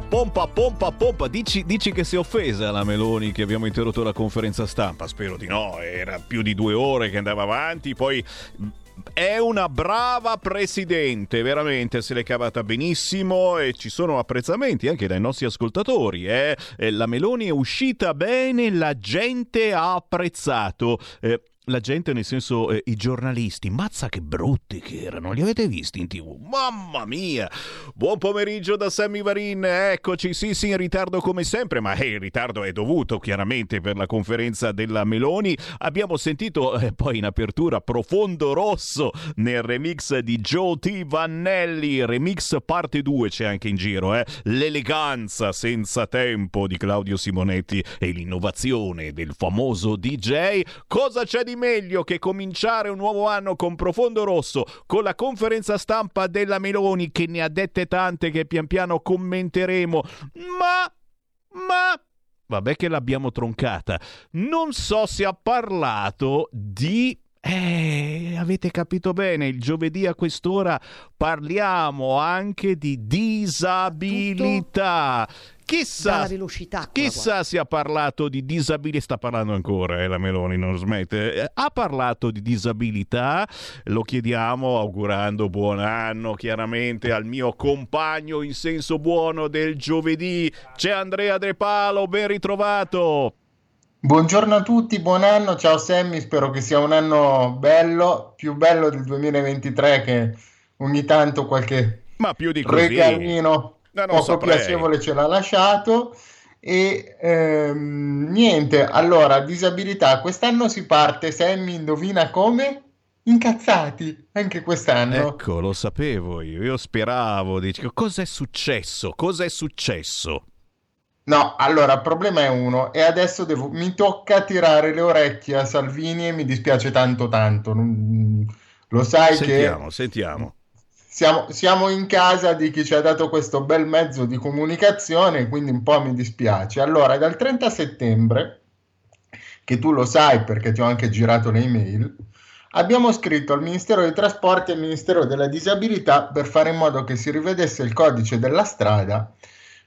Pompa, pompa, pompa, pompa. Dici, dici, che si è offesa la Meloni che abbiamo interrotto la conferenza stampa? Spero di no, era più di due ore che andava avanti, poi è una brava presidente, veramente se l'è cavata benissimo e ci sono apprezzamenti anche dai nostri ascoltatori. Eh? La Meloni è uscita bene, la gente ha apprezzato. Eh, la gente, nel senso eh, i giornalisti, mazza che brutti che erano, li avete visti in tv? Mamma mia! Buon pomeriggio da Sammy Varin, eccoci, sì sì in ritardo come sempre, ma eh, il ritardo è dovuto chiaramente per la conferenza della Meloni. Abbiamo sentito eh, poi in apertura Profondo Rosso nel remix di Joe T. Vannelli, remix parte 2 c'è anche in giro, eh? l'eleganza senza tempo di Claudio Simonetti e l'innovazione del famoso DJ. Cosa c'è di meglio che cominciare un nuovo anno con profondo rosso, con la conferenza stampa della Meloni che ne ha dette tante che pian piano commenteremo, ma... ma... Vabbè che l'abbiamo troncata. Non so se ha parlato di eh, avete capito bene, il giovedì a quest'ora parliamo anche di disabilità. Tutto Chissà, chissà se ha parlato di disabilità, sta parlando ancora eh, la Meloni, non smette. Eh, ha parlato di disabilità, lo chiediamo augurando buon anno chiaramente al mio compagno in senso buono del giovedì. C'è Andrea De Palo, ben ritrovato. Buongiorno a tutti, buon anno, ciao Sammy, spero che sia un anno bello, più bello del 2023 che ogni tanto qualche Ma più di così. regalino no, poco saprei. piacevole ce l'ha lasciato. E ehm, niente, allora, disabilità, quest'anno si parte, Sammy indovina come? Incazzati, anche quest'anno. Ecco, lo sapevo io, io speravo, dico, cosa è successo? Cosa è successo? No, allora il problema è uno e adesso devo, mi tocca tirare le orecchie a Salvini e mi dispiace tanto tanto. Lo sai sentiamo, che... Sentiamo, sentiamo siamo, siamo, in casa di chi ci ha dato questo bel mezzo di comunicazione, quindi un po' mi dispiace. Allora, dal 30 settembre, che tu lo sai perché ti ho anche girato le email, abbiamo scritto al Ministero dei Trasporti e al Ministero della Disabilità per fare in modo che si rivedesse il codice della strada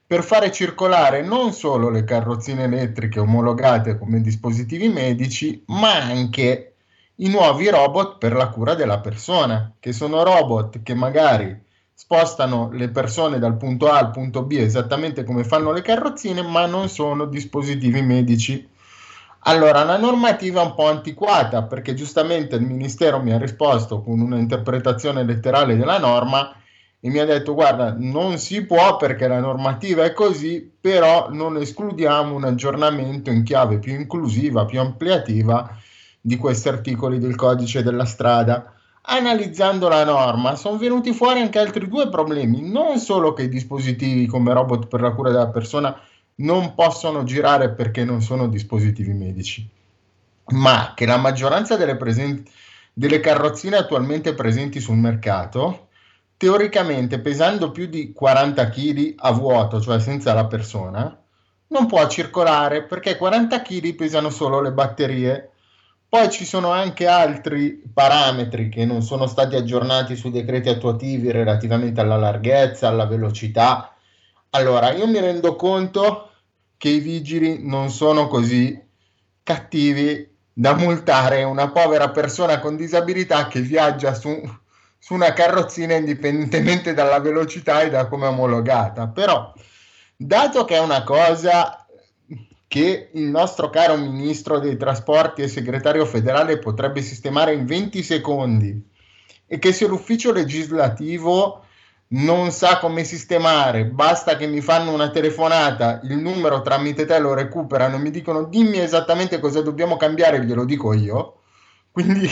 per fare circolare non solo le carrozzine elettriche omologate come dispositivi medici, ma anche i nuovi robot per la cura della persona, che sono robot che magari spostano le persone dal punto A al punto B esattamente come fanno le carrozzine, ma non sono dispositivi medici. Allora, la normativa è un po' antiquata perché giustamente il Ministero mi ha risposto con un'interpretazione letterale della norma e mi ha detto guarda, non si può perché la normativa è così, però non escludiamo un aggiornamento in chiave più inclusiva, più ampliativa di questi articoli del codice della strada. Analizzando la norma sono venuti fuori anche altri due problemi, non solo che i dispositivi come robot per la cura della persona non possono girare perché non sono dispositivi medici, ma che la maggioranza delle, presen- delle carrozzine attualmente presenti sul mercato, teoricamente pesando più di 40 kg a vuoto, cioè senza la persona, non può circolare perché 40 kg pesano solo le batterie poi ci sono anche altri parametri che non sono stati aggiornati sui decreti attuativi relativamente alla larghezza, alla velocità. Allora, io mi rendo conto che i vigili non sono così cattivi da multare una povera persona con disabilità che viaggia su, su una carrozzina indipendentemente dalla velocità e da come è omologata. Però, dato che è una cosa che il nostro caro ministro dei trasporti e segretario federale potrebbe sistemare in 20 secondi e che se l'ufficio legislativo non sa come sistemare, basta che mi fanno una telefonata, il numero tramite te lo recuperano e mi dicono dimmi esattamente cosa dobbiamo cambiare, glielo dico io. Quindi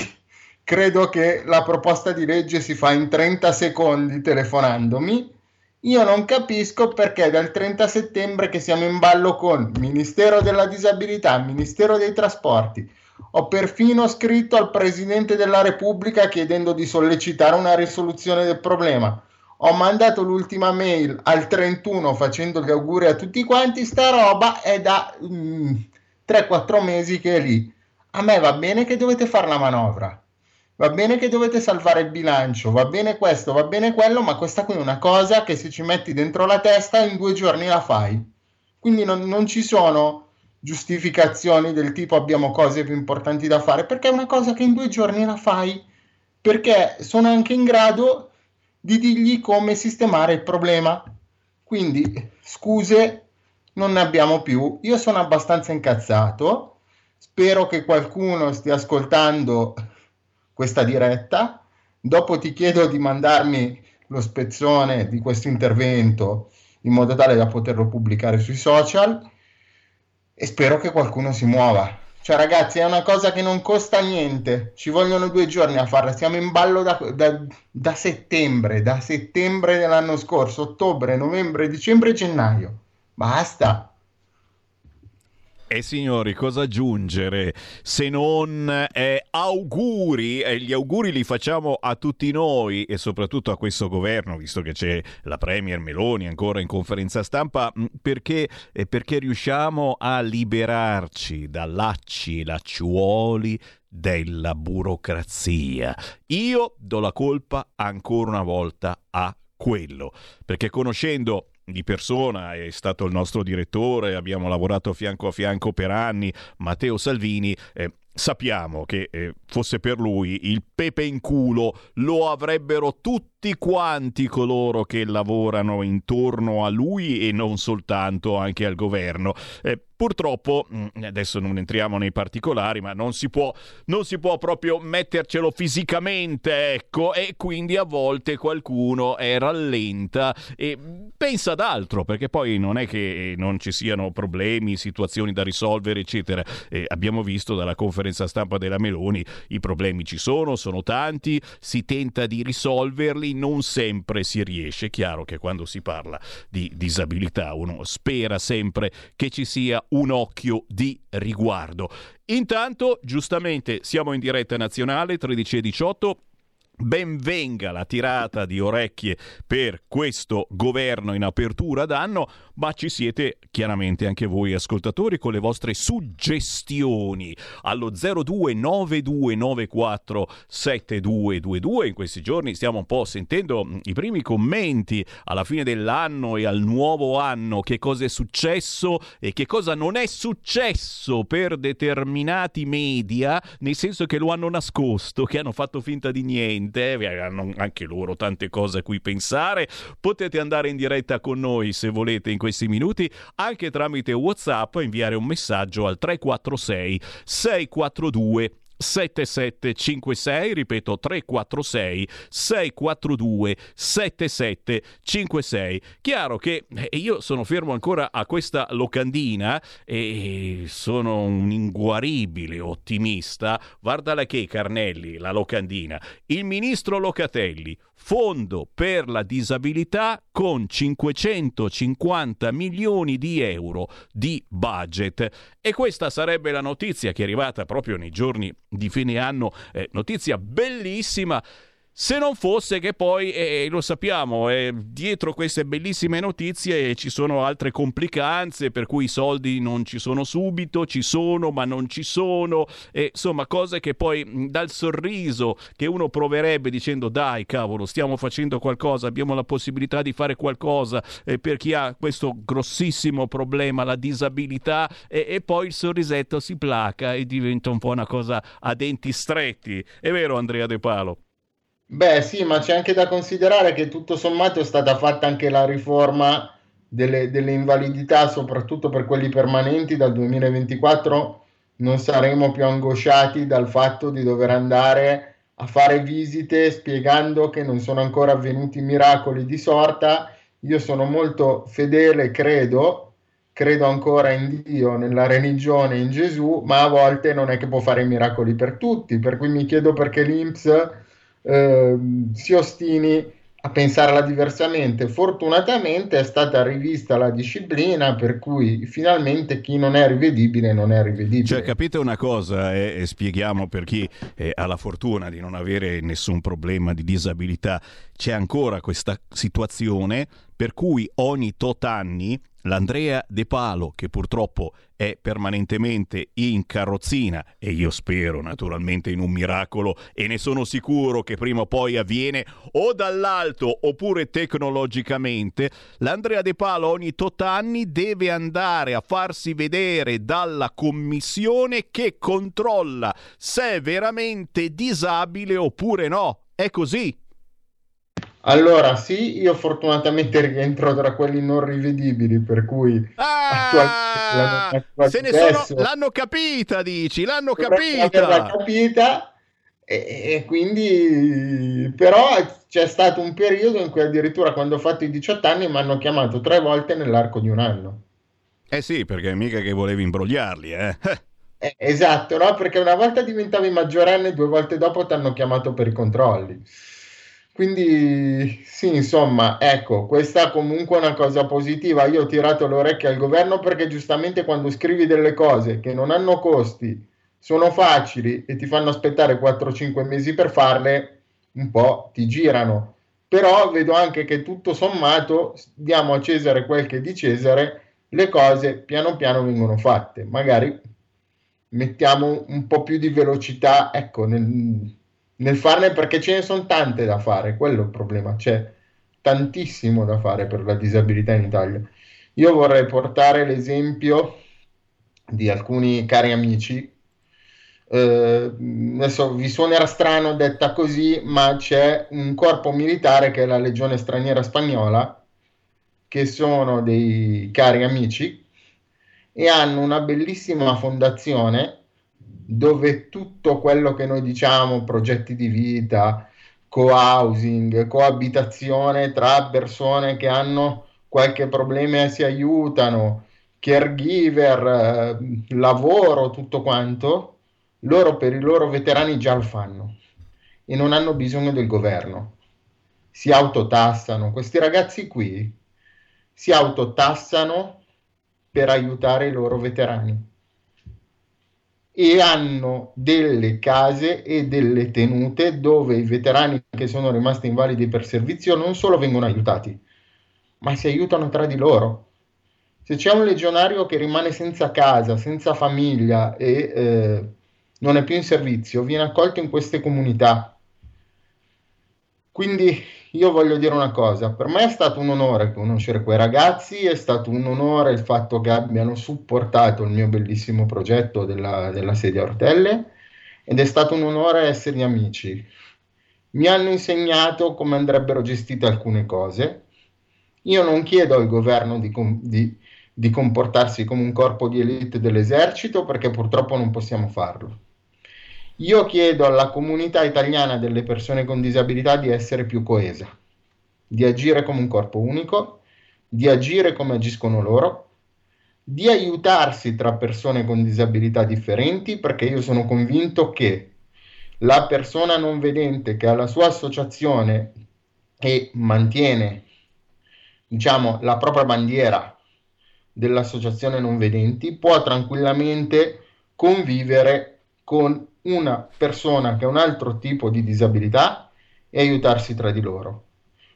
credo che la proposta di legge si fa in 30 secondi telefonandomi io non capisco perché dal 30 settembre che siamo in ballo con Ministero della Disabilità, Ministero dei Trasporti, ho perfino scritto al Presidente della Repubblica chiedendo di sollecitare una risoluzione del problema. Ho mandato l'ultima mail al 31 facendo gli auguri a tutti quanti. Sta roba è da mm, 3-4 mesi che è lì. A me va bene che dovete fare la manovra va bene che dovete salvare il bilancio, va bene questo, va bene quello, ma questa qui è una cosa che se ci metti dentro la testa in due giorni la fai. Quindi non, non ci sono giustificazioni del tipo abbiamo cose più importanti da fare, perché è una cosa che in due giorni la fai, perché sono anche in grado di dirgli come sistemare il problema. Quindi scuse non ne abbiamo più. Io sono abbastanza incazzato. Spero che qualcuno stia ascoltando questa diretta. Dopo ti chiedo di mandarmi lo spezzone di questo intervento in modo tale da poterlo pubblicare sui social e spero che qualcuno si muova. Cioè ragazzi è una cosa che non costa niente, ci vogliono due giorni a farla, siamo in ballo da, da, da settembre, da settembre dell'anno scorso, ottobre, novembre, dicembre, gennaio. Basta. E signori, cosa aggiungere se non eh, auguri? Eh, gli auguri li facciamo a tutti noi e soprattutto a questo governo, visto che c'è la Premier Meloni ancora in conferenza stampa, mm, perché, eh, perché riusciamo a liberarci da lacci e lacciuoli della burocrazia. Io do la colpa ancora una volta a quello, perché conoscendo di persona, è stato il nostro direttore, abbiamo lavorato fianco a fianco per anni, Matteo Salvini, eh, sappiamo che eh, fosse per lui il pepe in culo lo avrebbero tutti quanti coloro che lavorano intorno a lui e non soltanto anche al governo. Eh, Purtroppo, mm, adesso non entriamo nei particolari, ma non si può, non si può proprio mettercelo fisicamente, ecco, e quindi a volte qualcuno è rallenta e pensa ad altro, perché poi non è che non ci siano problemi, situazioni da risolvere, eccetera. Eh, abbiamo visto dalla conferenza stampa della Meloni, i problemi ci sono, sono tanti, si tenta di risolverli, non sempre si riesce. Chiaro che quando si parla di disabilità uno spera sempre che ci sia un occhio di riguardo. Intanto, giustamente, siamo in diretta nazionale 13 e 18 benvenga la tirata di orecchie per questo governo in apertura d'anno, ma ci siete chiaramente anche voi ascoltatori con le vostre suggestioni allo 0292947222. In questi giorni stiamo un po' sentendo i primi commenti alla fine dell'anno e al nuovo anno, che cosa è successo e che cosa non è successo per determinati media, nel senso che lo hanno nascosto, che hanno fatto finta di niente niente, hanno anche loro tante cose a cui pensare. Potete andare in diretta con noi se volete in questi minuti, anche tramite WhatsApp, inviare un messaggio al 346 642 7756, ripeto 346 642 7756. Chiaro che eh, io sono fermo ancora a questa locandina e sono un inguaribile ottimista. Guardala che Carnelli, la locandina. Il ministro Locatelli fondo per la disabilità con 550 milioni di euro di budget. E questa sarebbe la notizia che è arrivata proprio nei giorni di fine anno, eh, notizia bellissima se non fosse che poi, eh, lo sappiamo, eh, dietro queste bellissime notizie ci sono altre complicanze, per cui i soldi non ci sono subito, ci sono ma non ci sono, e, insomma cose che poi dal sorriso che uno proverebbe dicendo dai cavolo stiamo facendo qualcosa, abbiamo la possibilità di fare qualcosa eh, per chi ha questo grossissimo problema, la disabilità, e poi il sorrisetto si placa e diventa un po' una cosa a denti stretti. È vero Andrea De Palo? Beh, sì, ma c'è anche da considerare che tutto sommato è stata fatta anche la riforma delle, delle invalidità, soprattutto per quelli permanenti. Dal 2024 non saremo più angosciati dal fatto di dover andare a fare visite spiegando che non sono ancora avvenuti miracoli di sorta. Io sono molto fedele, credo, credo ancora in Dio, nella religione, in Gesù, ma a volte non è che può fare miracoli per tutti. Per cui mi chiedo perché l'Inps eh, si ostini a pensarla diversamente. Fortunatamente è stata rivista la disciplina per cui finalmente chi non è rivedibile non è rivedibile. Cioè capite una cosa e, e spieghiamo per chi eh, ha la fortuna di non avere nessun problema di disabilità, c'è ancora questa situazione per cui ogni tot anni l'Andrea De Palo, che purtroppo è permanentemente in carrozzina, e io spero naturalmente in un miracolo, e ne sono sicuro che prima o poi avviene o dall'alto oppure tecnologicamente, l'Andrea De Palo ogni tot anni deve andare a farsi vedere dalla commissione che controlla se è veramente disabile oppure no. È così. Allora, sì, io fortunatamente rientro tra quelli non rivedibili, per cui ah, se ne sono, l'hanno capita, dici, l'hanno capita. L'hanno capita e, e, quindi però c'è stato un periodo in cui addirittura quando ho fatto i 18 anni mi hanno chiamato tre volte nell'arco di un anno. Eh sì, perché mica che volevi imbrogliarli, eh. eh esatto, no? Perché una volta diventavi maggiorenne, due volte dopo ti hanno chiamato per i controlli. Quindi sì, insomma, ecco, questa comunque è una cosa positiva. Io ho tirato le orecchie al governo perché giustamente quando scrivi delle cose che non hanno costi, sono facili e ti fanno aspettare 4-5 mesi per farle, un po' ti girano. Però vedo anche che tutto sommato diamo a Cesare quel che è di Cesare, le cose piano piano vengono fatte. Magari mettiamo un po' più di velocità, ecco, nel, nel farne perché ce ne sono tante da fare, quello è il problema, c'è tantissimo da fare per la disabilità in Italia. Io vorrei portare l'esempio di alcuni cari amici. Eh, adesso vi suonerà strano detta così, ma c'è un corpo militare che è la Legione Straniera Spagnola, che sono dei cari amici e hanno una bellissima fondazione dove tutto quello che noi diciamo, progetti di vita, co-housing, coabitazione tra persone che hanno qualche problema e si aiutano, caregiver, eh, lavoro, tutto quanto, loro per i loro veterani già lo fanno e non hanno bisogno del governo. Si autotassano, questi ragazzi qui si autotassano per aiutare i loro veterani e hanno delle case e delle tenute dove i veterani che sono rimasti invalidi per servizio non solo vengono aiutati, ma si aiutano tra di loro. Se c'è un legionario che rimane senza casa, senza famiglia e eh, non è più in servizio, viene accolto in queste comunità. Quindi io voglio dire una cosa, per me è stato un onore conoscere quei ragazzi, è stato un onore il fatto che abbiano supportato il mio bellissimo progetto della, della sedia Ortelle ed è stato un onore essere amici. Mi hanno insegnato come andrebbero gestite alcune cose. Io non chiedo al governo di, di, di comportarsi come un corpo di elite dell'esercito perché purtroppo non possiamo farlo io chiedo alla comunità italiana delle persone con disabilità di essere più coesa, di agire come un corpo unico, di agire come agiscono loro, di aiutarsi tra persone con disabilità differenti, perché io sono convinto che la persona non vedente che ha la sua associazione e mantiene, diciamo, la propria bandiera dell'associazione non vedenti può tranquillamente convivere con una persona che ha un altro tipo di disabilità e aiutarsi tra di loro.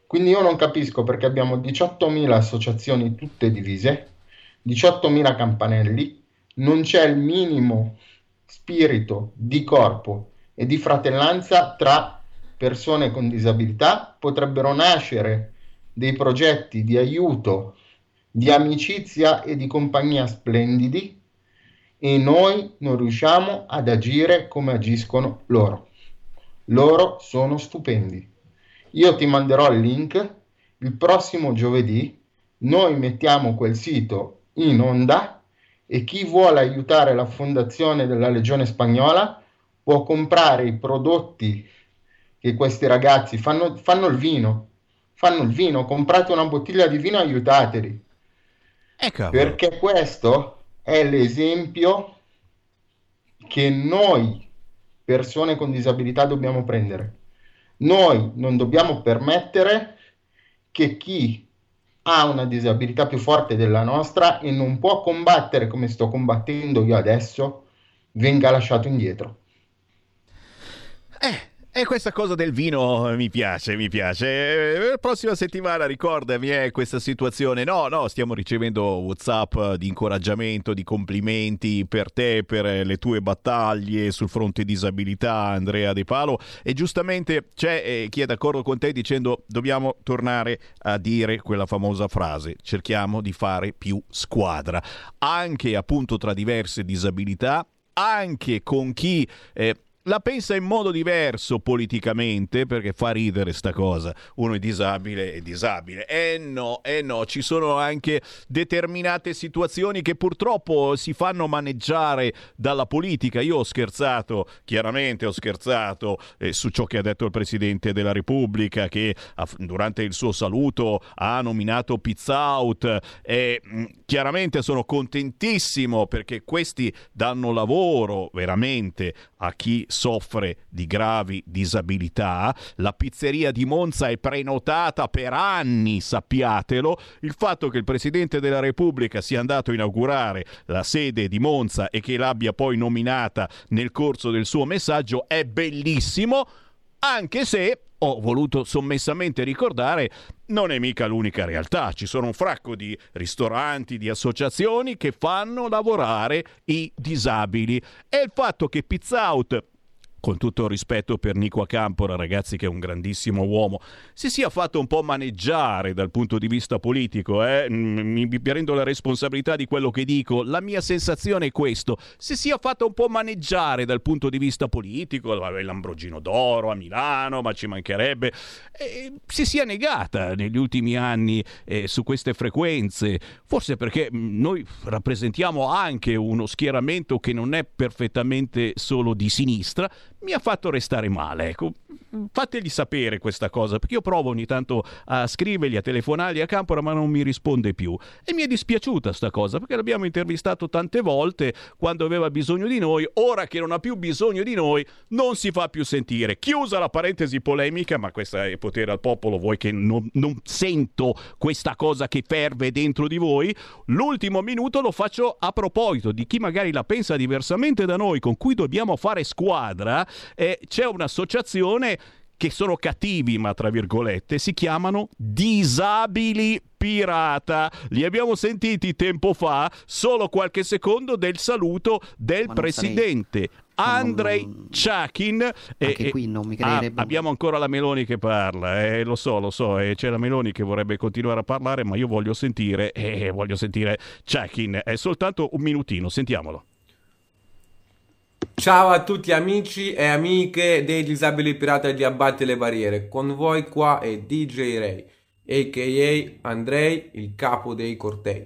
Quindi io non capisco perché abbiamo 18.000 associazioni tutte divise, 18.000 campanelli, non c'è il minimo spirito di corpo e di fratellanza tra persone con disabilità, potrebbero nascere dei progetti di aiuto, di amicizia e di compagnia splendidi e noi non riusciamo ad agire come agiscono loro. Loro sono stupendi. Io ti manderò il link. Il prossimo giovedì noi mettiamo quel sito in onda e chi vuole aiutare la fondazione della Legione Spagnola può comprare i prodotti che questi ragazzi fanno, fanno il vino. Fanno il vino, comprate una bottiglia di vino e aiutateli. Ecco. Perché questo è l'esempio che noi, persone con disabilità, dobbiamo prendere. Noi non dobbiamo permettere che chi ha una disabilità più forte della nostra e non può combattere come sto combattendo io adesso, venga lasciato indietro. Eh, e questa cosa del vino mi piace, mi piace. La prossima settimana ricordami eh, questa situazione. No, no, stiamo ricevendo WhatsApp di incoraggiamento, di complimenti per te, per le tue battaglie sul fronte disabilità, Andrea De Palo. E giustamente c'è eh, chi è d'accordo con te dicendo dobbiamo tornare a dire quella famosa frase, cerchiamo di fare più squadra, anche appunto tra diverse disabilità, anche con chi... Eh, la pensa in modo diverso politicamente perché fa ridere sta cosa. Uno è disabile, è disabile. Eh no, eh no, ci sono anche determinate situazioni che purtroppo si fanno maneggiare dalla politica. Io ho scherzato, chiaramente ho scherzato eh, su ciò che ha detto il Presidente della Repubblica che ha, durante il suo saluto ha nominato Pizzout e mh, mm, chiaramente sono contentissimo perché questi danno lavoro veramente a chi soffre di gravi disabilità. La pizzeria di Monza è prenotata per anni, sappiatelo. Il fatto che il Presidente della Repubblica sia andato a inaugurare la sede di Monza e che l'abbia poi nominata nel corso del suo messaggio è bellissimo, anche se ho voluto sommessamente ricordare, non è mica l'unica realtà. Ci sono un fracco di ristoranti, di associazioni che fanno lavorare i disabili. E il fatto che Pizza Out con tutto il rispetto per Nico Acampora, ragazzi che è un grandissimo uomo, si sia fatto un po' maneggiare dal punto di vista politico, eh? Mm, mi prendo la responsabilità di quello che dico, la mia sensazione è questo, si sia fatto un po' maneggiare dal punto di vista politico, l'Ambrogino d'Oro a Milano, ma ci mancherebbe, e si sia negata negli ultimi anni eh, su queste frequenze, forse perché mm, noi rappresentiamo anche uno schieramento che non è perfettamente solo di sinistra, mi ha fatto restare male. Ecco, fategli sapere questa cosa, perché io provo ogni tanto a scrivergli, a telefonargli a Campora, ma non mi risponde più. E mi è dispiaciuta sta cosa, perché l'abbiamo intervistato tante volte quando aveva bisogno di noi, ora che non ha più bisogno di noi, non si fa più sentire. Chiusa la parentesi polemica, ma questa è potere al popolo, vuoi che non, non sento questa cosa che ferve dentro di voi? L'ultimo minuto lo faccio a proposito di chi magari la pensa diversamente da noi, con cui dobbiamo fare squadra, eh, c'è un'associazione che sono cattivi, ma tra virgolette, si chiamano disabili pirata. Li abbiamo sentiti tempo fa, solo qualche secondo del saluto del presidente. Sarei... Andrei non... Chakin. Anche e, qui non mi crederebbe. Ah, abbiamo ancora la Meloni che parla, eh, lo so, lo so, e c'è la Meloni che vorrebbe continuare a parlare, ma io voglio sentire, eh, voglio sentire Chakin. È soltanto un minutino, sentiamolo. Ciao a tutti amici e amiche dei disabili pirata di Abbatte le Barriere, con voi qua è DJ Ray, a.k.a. Andrei, il capo dei cortei.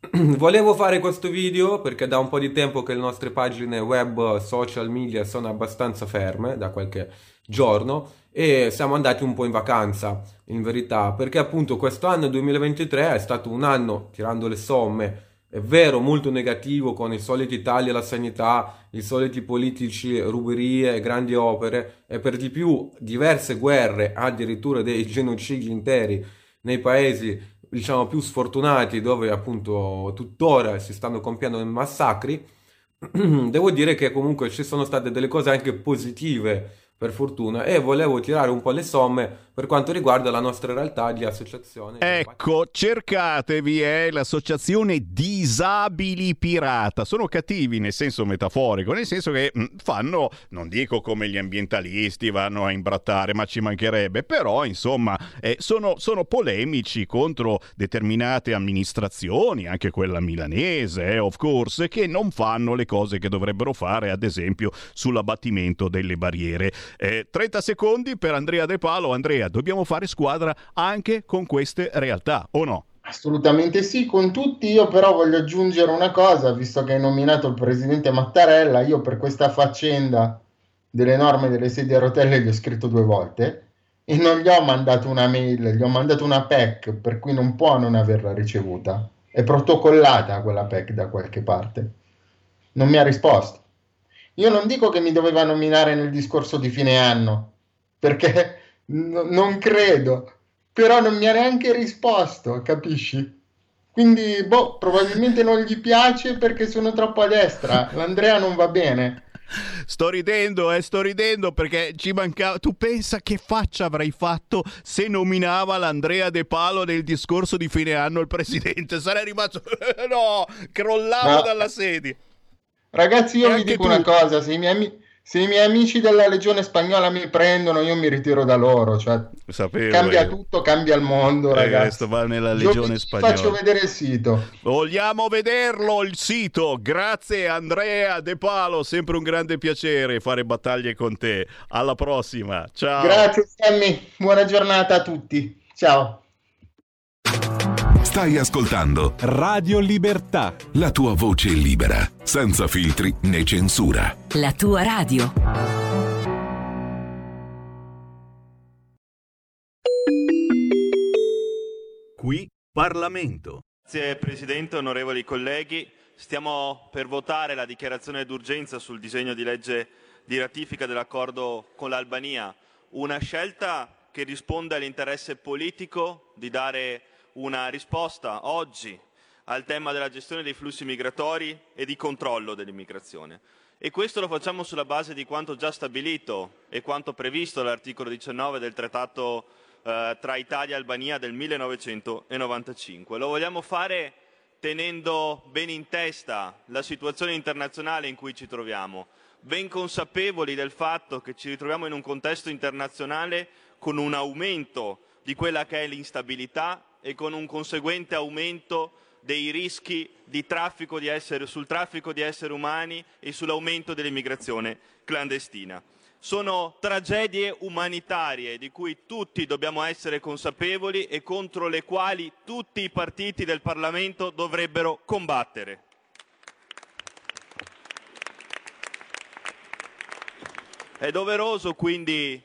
Volevo fare questo video perché da un po' di tempo che le nostre pagine web social media sono abbastanza ferme, da qualche giorno, e siamo andati un po' in vacanza, in verità, perché appunto questo anno 2023 è stato un anno, tirando le somme, è vero, molto negativo con i soliti tagli alla sanità, i soliti politici, ruberie, grandi opere e per di più diverse guerre, addirittura dei genocidi interi nei paesi diciamo più sfortunati dove appunto tuttora si stanno compiendo massacri. Devo dire che comunque ci sono state delle cose anche positive per fortuna, e volevo tirare un po' le somme per quanto riguarda la nostra realtà di associazione. Ecco, cercatevi eh, l'associazione Disabili Pirata. Sono cattivi nel senso metaforico, nel senso che mm, fanno, non dico come gli ambientalisti vanno a imbrattare, ma ci mancherebbe, però insomma eh, sono, sono, polemici contro determinate amministrazioni, anche quella milanese, eh, of course, che non fanno le cose che dovrebbero fare, ad esempio sull'abbattimento delle barriere. Eh, 30 secondi per Andrea De Palo. Andrea, dobbiamo fare squadra anche con queste realtà, o no? Assolutamente sì, con tutti. Io però voglio aggiungere una cosa, visto che hai nominato il presidente Mattarella, io per questa faccenda delle norme delle sedie a rotelle gli ho scritto due volte e non gli ho mandato una mail, gli ho mandato una PEC, per cui non può non averla ricevuta. È protocollata quella PEC da qualche parte. Non mi ha risposto. Io non dico che mi doveva nominare nel discorso di fine anno, perché n- non credo, però non mi ha neanche risposto, capisci? Quindi, boh, probabilmente non gli piace perché sono troppo a destra. L'Andrea non va bene. Sto ridendo, eh, sto ridendo perché ci mancava. Tu pensa che faccia avrei fatto se nominava l'Andrea De Palo nel discorso di fine anno il presidente? Sarei rimasto. no, crollavo no. dalla sedia. Ragazzi, io e vi dico tu. una cosa: se i, miei, se i, miei, amici della Legione Spagnola mi prendono, io mi ritiro da loro. Cioè, Sapevo, cambia io. tutto, cambia il mondo. Eh, ragazzi. va nella Legione Spagnola. Faccio vedere il sito. Vogliamo vederlo il sito. Grazie, Andrea De Palo. Sempre un grande piacere fare battaglie con te. Alla prossima. Ciao. Grazie, Sammy. Buona giornata a tutti. Ciao. Stai ascoltando Radio Libertà. La tua voce libera, senza filtri né censura. La tua radio. Qui Parlamento. Grazie Presidente, onorevoli colleghi. Stiamo per votare la dichiarazione d'urgenza sul disegno di legge di ratifica dell'accordo con l'Albania, una scelta che risponde all'interesse politico di dare una risposta oggi al tema della gestione dei flussi migratori e di controllo dell'immigrazione. E questo lo facciamo sulla base di quanto già stabilito e quanto previsto dall'articolo 19 del Trattato eh, tra Italia e Albania del 1995. Lo vogliamo fare tenendo bene in testa la situazione internazionale in cui ci troviamo, ben consapevoli del fatto che ci ritroviamo in un contesto internazionale con un aumento di quella che è l'instabilità e con un conseguente aumento dei rischi traffico essere, sul traffico di esseri umani e sull'aumento dell'immigrazione clandestina. Sono tragedie umanitarie di cui tutti dobbiamo essere consapevoli e contro le quali tutti i partiti del Parlamento dovrebbero combattere. È doveroso quindi,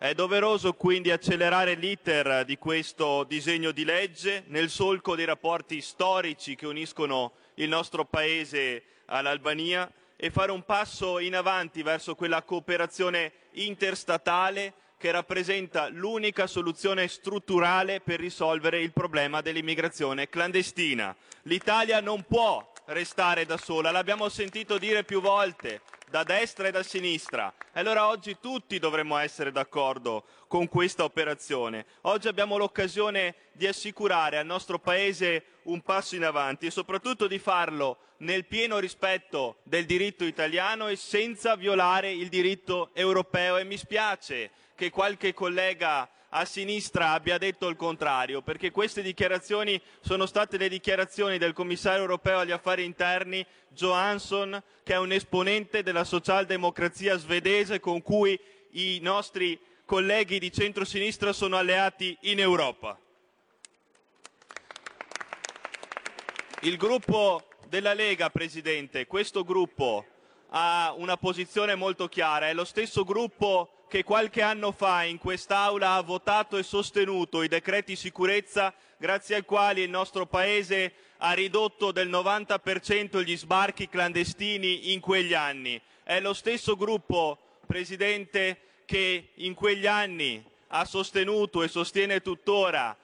è doveroso quindi accelerare l'iter di questo disegno di legge nel solco dei rapporti storici che uniscono il nostro Paese all'Albania e fare un passo in avanti verso quella cooperazione interstatale che rappresenta l'unica soluzione strutturale per risolvere il problema dell'immigrazione clandestina. L'Italia non può restare da sola, l'abbiamo sentito dire più volte da destra e da sinistra. E allora oggi tutti dovremmo essere d'accordo con questa operazione. Oggi abbiamo l'occasione di assicurare al nostro Paese un passo in avanti e soprattutto di farlo nel pieno rispetto del diritto italiano e senza violare il diritto europeo e mi spiace che qualche collega a sinistra abbia detto il contrario, perché queste dichiarazioni sono state le dichiarazioni del commissario europeo agli affari interni Johansson, che è un esponente della socialdemocrazia svedese con cui i nostri colleghi di centrosinistra sono alleati in Europa. Il gruppo della Lega, Presidente, questo gruppo ha una posizione molto chiara, è lo stesso gruppo che qualche anno fa in quest'Aula ha votato e sostenuto i decreti sicurezza grazie ai quali il nostro Paese ha ridotto del 90% gli sbarchi clandestini in quegli anni. È lo stesso gruppo, Presidente, che in quegli anni ha sostenuto e sostiene tuttora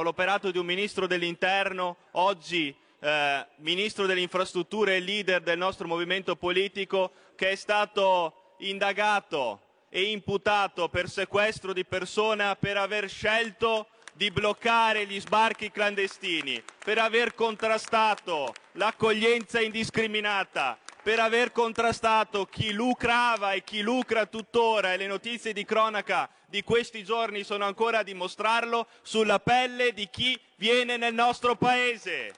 l'operato di un ministro dell'interno, oggi eh, ministro delle infrastrutture e leader del nostro movimento politico, che è stato indagato e imputato per sequestro di persona per aver scelto di bloccare gli sbarchi clandestini, per aver contrastato l'accoglienza indiscriminata, per aver contrastato chi lucrava e chi lucra tuttora e le notizie di cronaca di questi giorni sono ancora a dimostrarlo sulla pelle di chi viene nel nostro paese.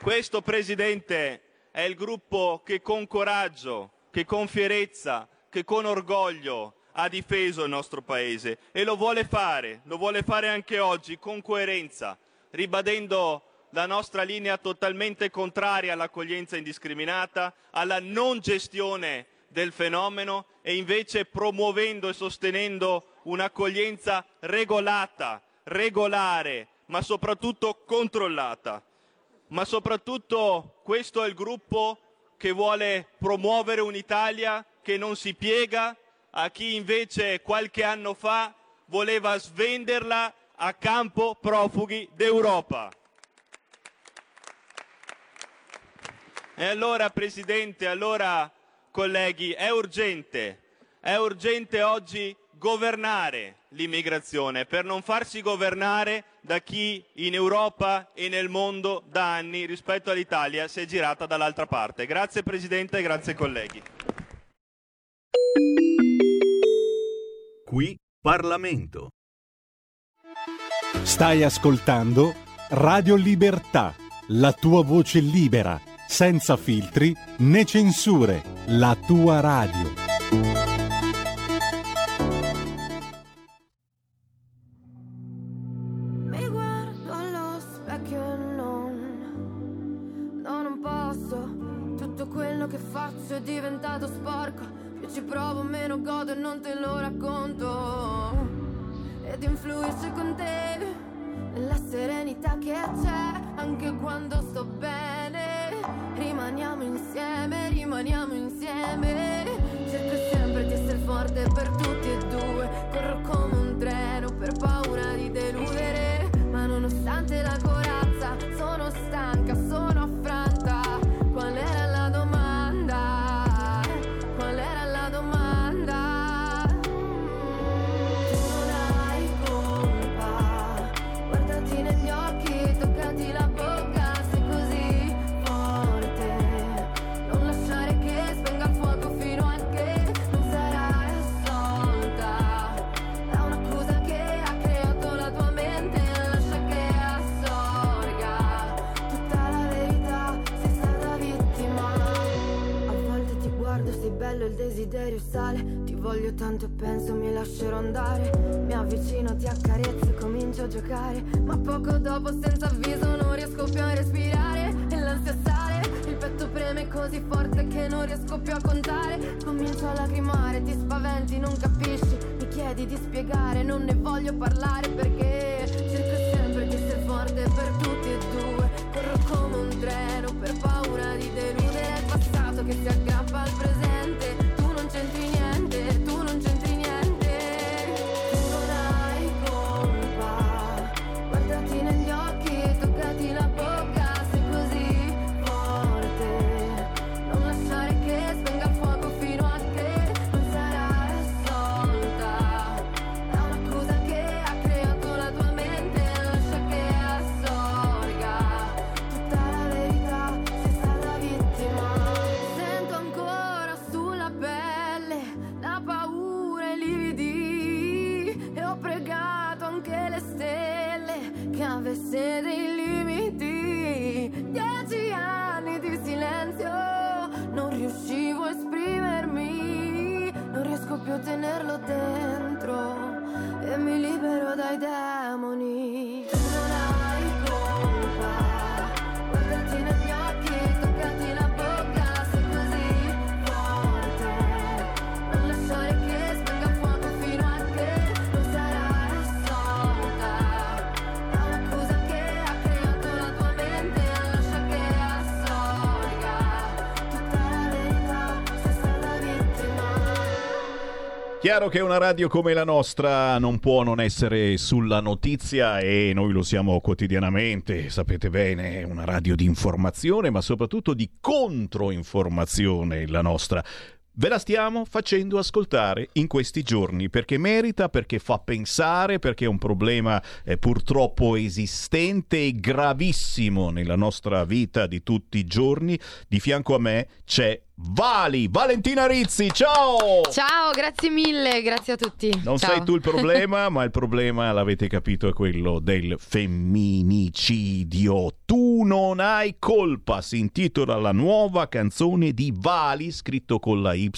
Questo Presidente è il gruppo che con coraggio, che con fierezza, che con orgoglio ha difeso il nostro Paese e lo vuole fare, lo vuole fare anche oggi con coerenza, ribadendo la nostra linea totalmente contraria all'accoglienza indiscriminata, alla non gestione del fenomeno e invece promuovendo e sostenendo un'accoglienza regolata, regolare, ma soprattutto controllata ma soprattutto questo è il gruppo che vuole promuovere un'Italia che non si piega a chi invece qualche anno fa voleva svenderla a campo profughi d'Europa. E allora, Presidente, allora, colleghi, è urgente, è urgente oggi governare l'immigrazione, per non farsi governare da chi in Europa e nel mondo da anni rispetto all'Italia si è girata dall'altra parte. Grazie Presidente e grazie colleghi. Qui Parlamento. Stai ascoltando Radio Libertà, la tua voce libera, senza filtri né censure, la tua radio. racconto ed influisce con te la serenità che c'è anche quando sto bene. Rimaniamo insieme, rimaniamo insieme Ma poco dopo senza avviso non riesco più a respirare. E l'ansia sale, il petto preme così forte che non riesco più a contare. Comincio a lacrimare, ti spaventi, non capisci. Mi chiedi di spiegare, non ne voglio parlare perché Cerco sempre di essere forte per tutti e due. Corro come un treno per paura di deludere il passato che si aggrappa al presente Chiaro che una radio come la nostra non può non essere sulla notizia e noi lo siamo quotidianamente, sapete bene, è una radio di informazione ma soprattutto di controinformazione la nostra. Ve la stiamo facendo ascoltare in questi giorni perché merita, perché fa pensare, perché è un problema eh, purtroppo esistente e gravissimo nella nostra vita di tutti i giorni. Di fianco a me c'è Vali, Valentina Rizzi, ciao! Ciao, grazie mille, grazie a tutti. Non Ciao. sei tu il problema, ma il problema, l'avete capito, è quello del femminicidio. Tu non hai colpa, si intitola la nuova canzone di Vali, scritto con la Y,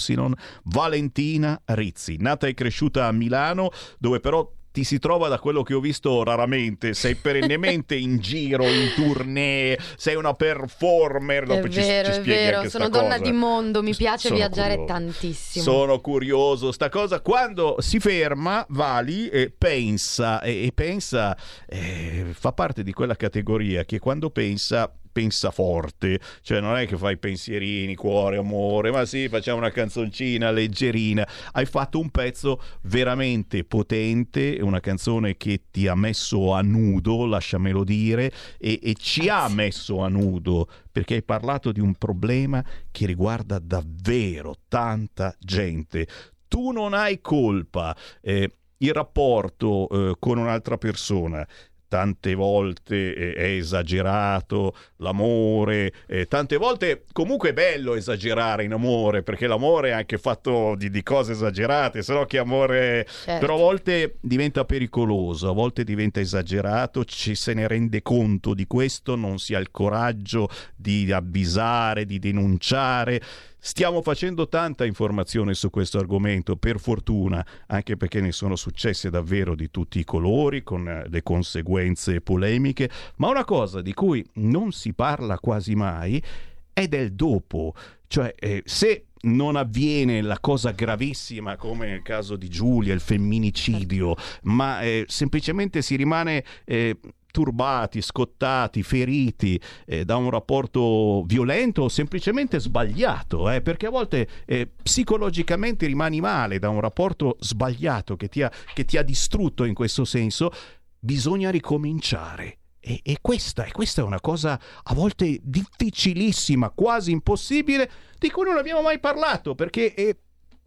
Valentina Rizzi. Nata e cresciuta a Milano, dove però ti si trova da quello che ho visto raramente, sei perennemente in giro, in tournée, sei una performer. È ci- vero, ci è vero, sono donna cosa. di mondo, mi piace Sono viaggiare curioso. tantissimo. Sono curioso, sta cosa quando si ferma, Vali e pensa e, e pensa eh, fa parte di quella categoria che quando pensa pensa forte, cioè non è che fai pensierini, cuore, amore, ma sì, facciamo una canzoncina leggerina. Hai fatto un pezzo veramente potente, una canzone che ti ha messo a nudo, lasciamelo dire, e, e ci ha messo a nudo perché hai parlato di un problema che riguarda davvero tanta gente. Tu non hai colpa. eh, il rapporto eh, con un'altra persona tante volte eh, è esagerato l'amore, eh, tante volte comunque è bello esagerare in amore, perché l'amore è anche fatto di, di cose esagerate, se no che amore... Certo. Però a volte diventa pericoloso, a volte diventa esagerato, ci se ne rende conto di questo, non si ha il coraggio di avvisare, di denunciare. Stiamo facendo tanta informazione su questo argomento, per fortuna, anche perché ne sono successe davvero di tutti i colori, con eh, le conseguenze polemiche, ma una cosa di cui non si parla quasi mai è del dopo, cioè eh, se non avviene la cosa gravissima come nel caso di Giulia, il femminicidio, ma eh, semplicemente si rimane eh, turbati, scottati, feriti eh, da un rapporto violento o semplicemente sbagliato, eh, perché a volte eh, psicologicamente rimani male da un rapporto sbagliato che ti ha, che ti ha distrutto in questo senso, bisogna ricominciare. E, e questa, questa è una cosa a volte difficilissima, quasi impossibile, di cui non abbiamo mai parlato, perché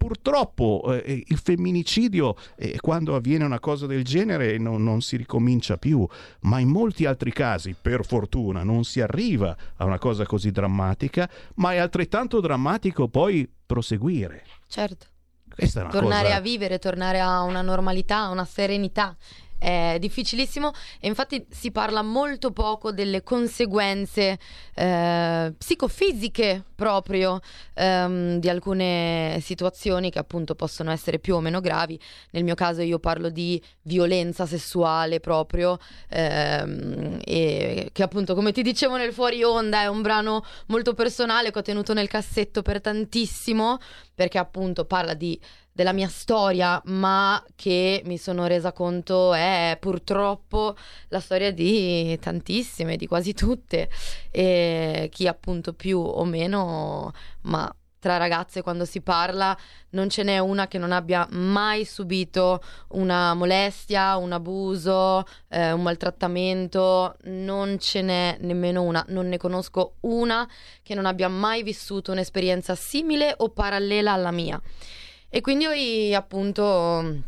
purtroppo eh, il femminicidio, eh, quando avviene una cosa del genere, non, non si ricomincia più, ma in molti altri casi, per fortuna, non si arriva a una cosa così drammatica, ma è altrettanto drammatico poi proseguire. Certo. Questa è una Tornare cosa... a vivere, tornare a una normalità, a una serenità. È difficilissimo e infatti si parla molto poco delle conseguenze eh, psicofisiche proprio ehm, di alcune situazioni che appunto possono essere più o meno gravi. Nel mio caso io parlo di violenza sessuale proprio ehm, e che appunto come ti dicevo nel fuori onda è un brano molto personale che ho tenuto nel cassetto per tantissimo perché appunto parla di della mia storia, ma che mi sono resa conto è purtroppo la storia di tantissime, di quasi tutte, e chi appunto più o meno, ma tra ragazze quando si parla non ce n'è una che non abbia mai subito una molestia, un abuso, eh, un maltrattamento, non ce n'è nemmeno una, non ne conosco una che non abbia mai vissuto un'esperienza simile o parallela alla mia. E quindi io appunto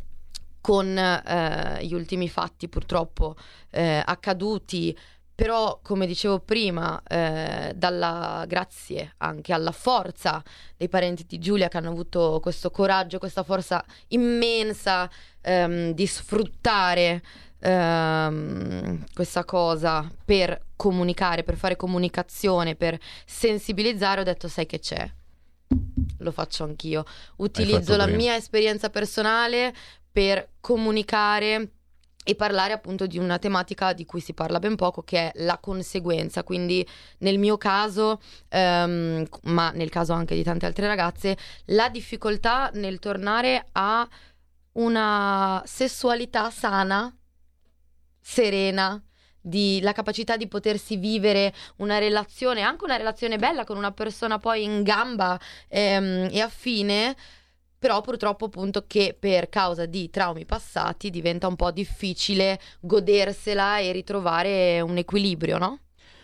con eh, gli ultimi fatti purtroppo eh, accaduti, però come dicevo prima, eh, dalla, grazie anche alla forza dei parenti di Giulia che hanno avuto questo coraggio, questa forza immensa ehm, di sfruttare ehm, questa cosa per comunicare, per fare comunicazione, per sensibilizzare, ho detto sai che c'è lo faccio anch'io. Utilizzo la bene. mia esperienza personale per comunicare e parlare appunto di una tematica di cui si parla ben poco, che è la conseguenza. Quindi nel mio caso, ehm, ma nel caso anche di tante altre ragazze, la difficoltà nel tornare a una sessualità sana, serena, di, la capacità di potersi vivere una relazione, anche una relazione bella con una persona poi in gamba ehm, e affine, però purtroppo appunto che per causa di traumi passati diventa un po' difficile godersela e ritrovare un equilibrio, no?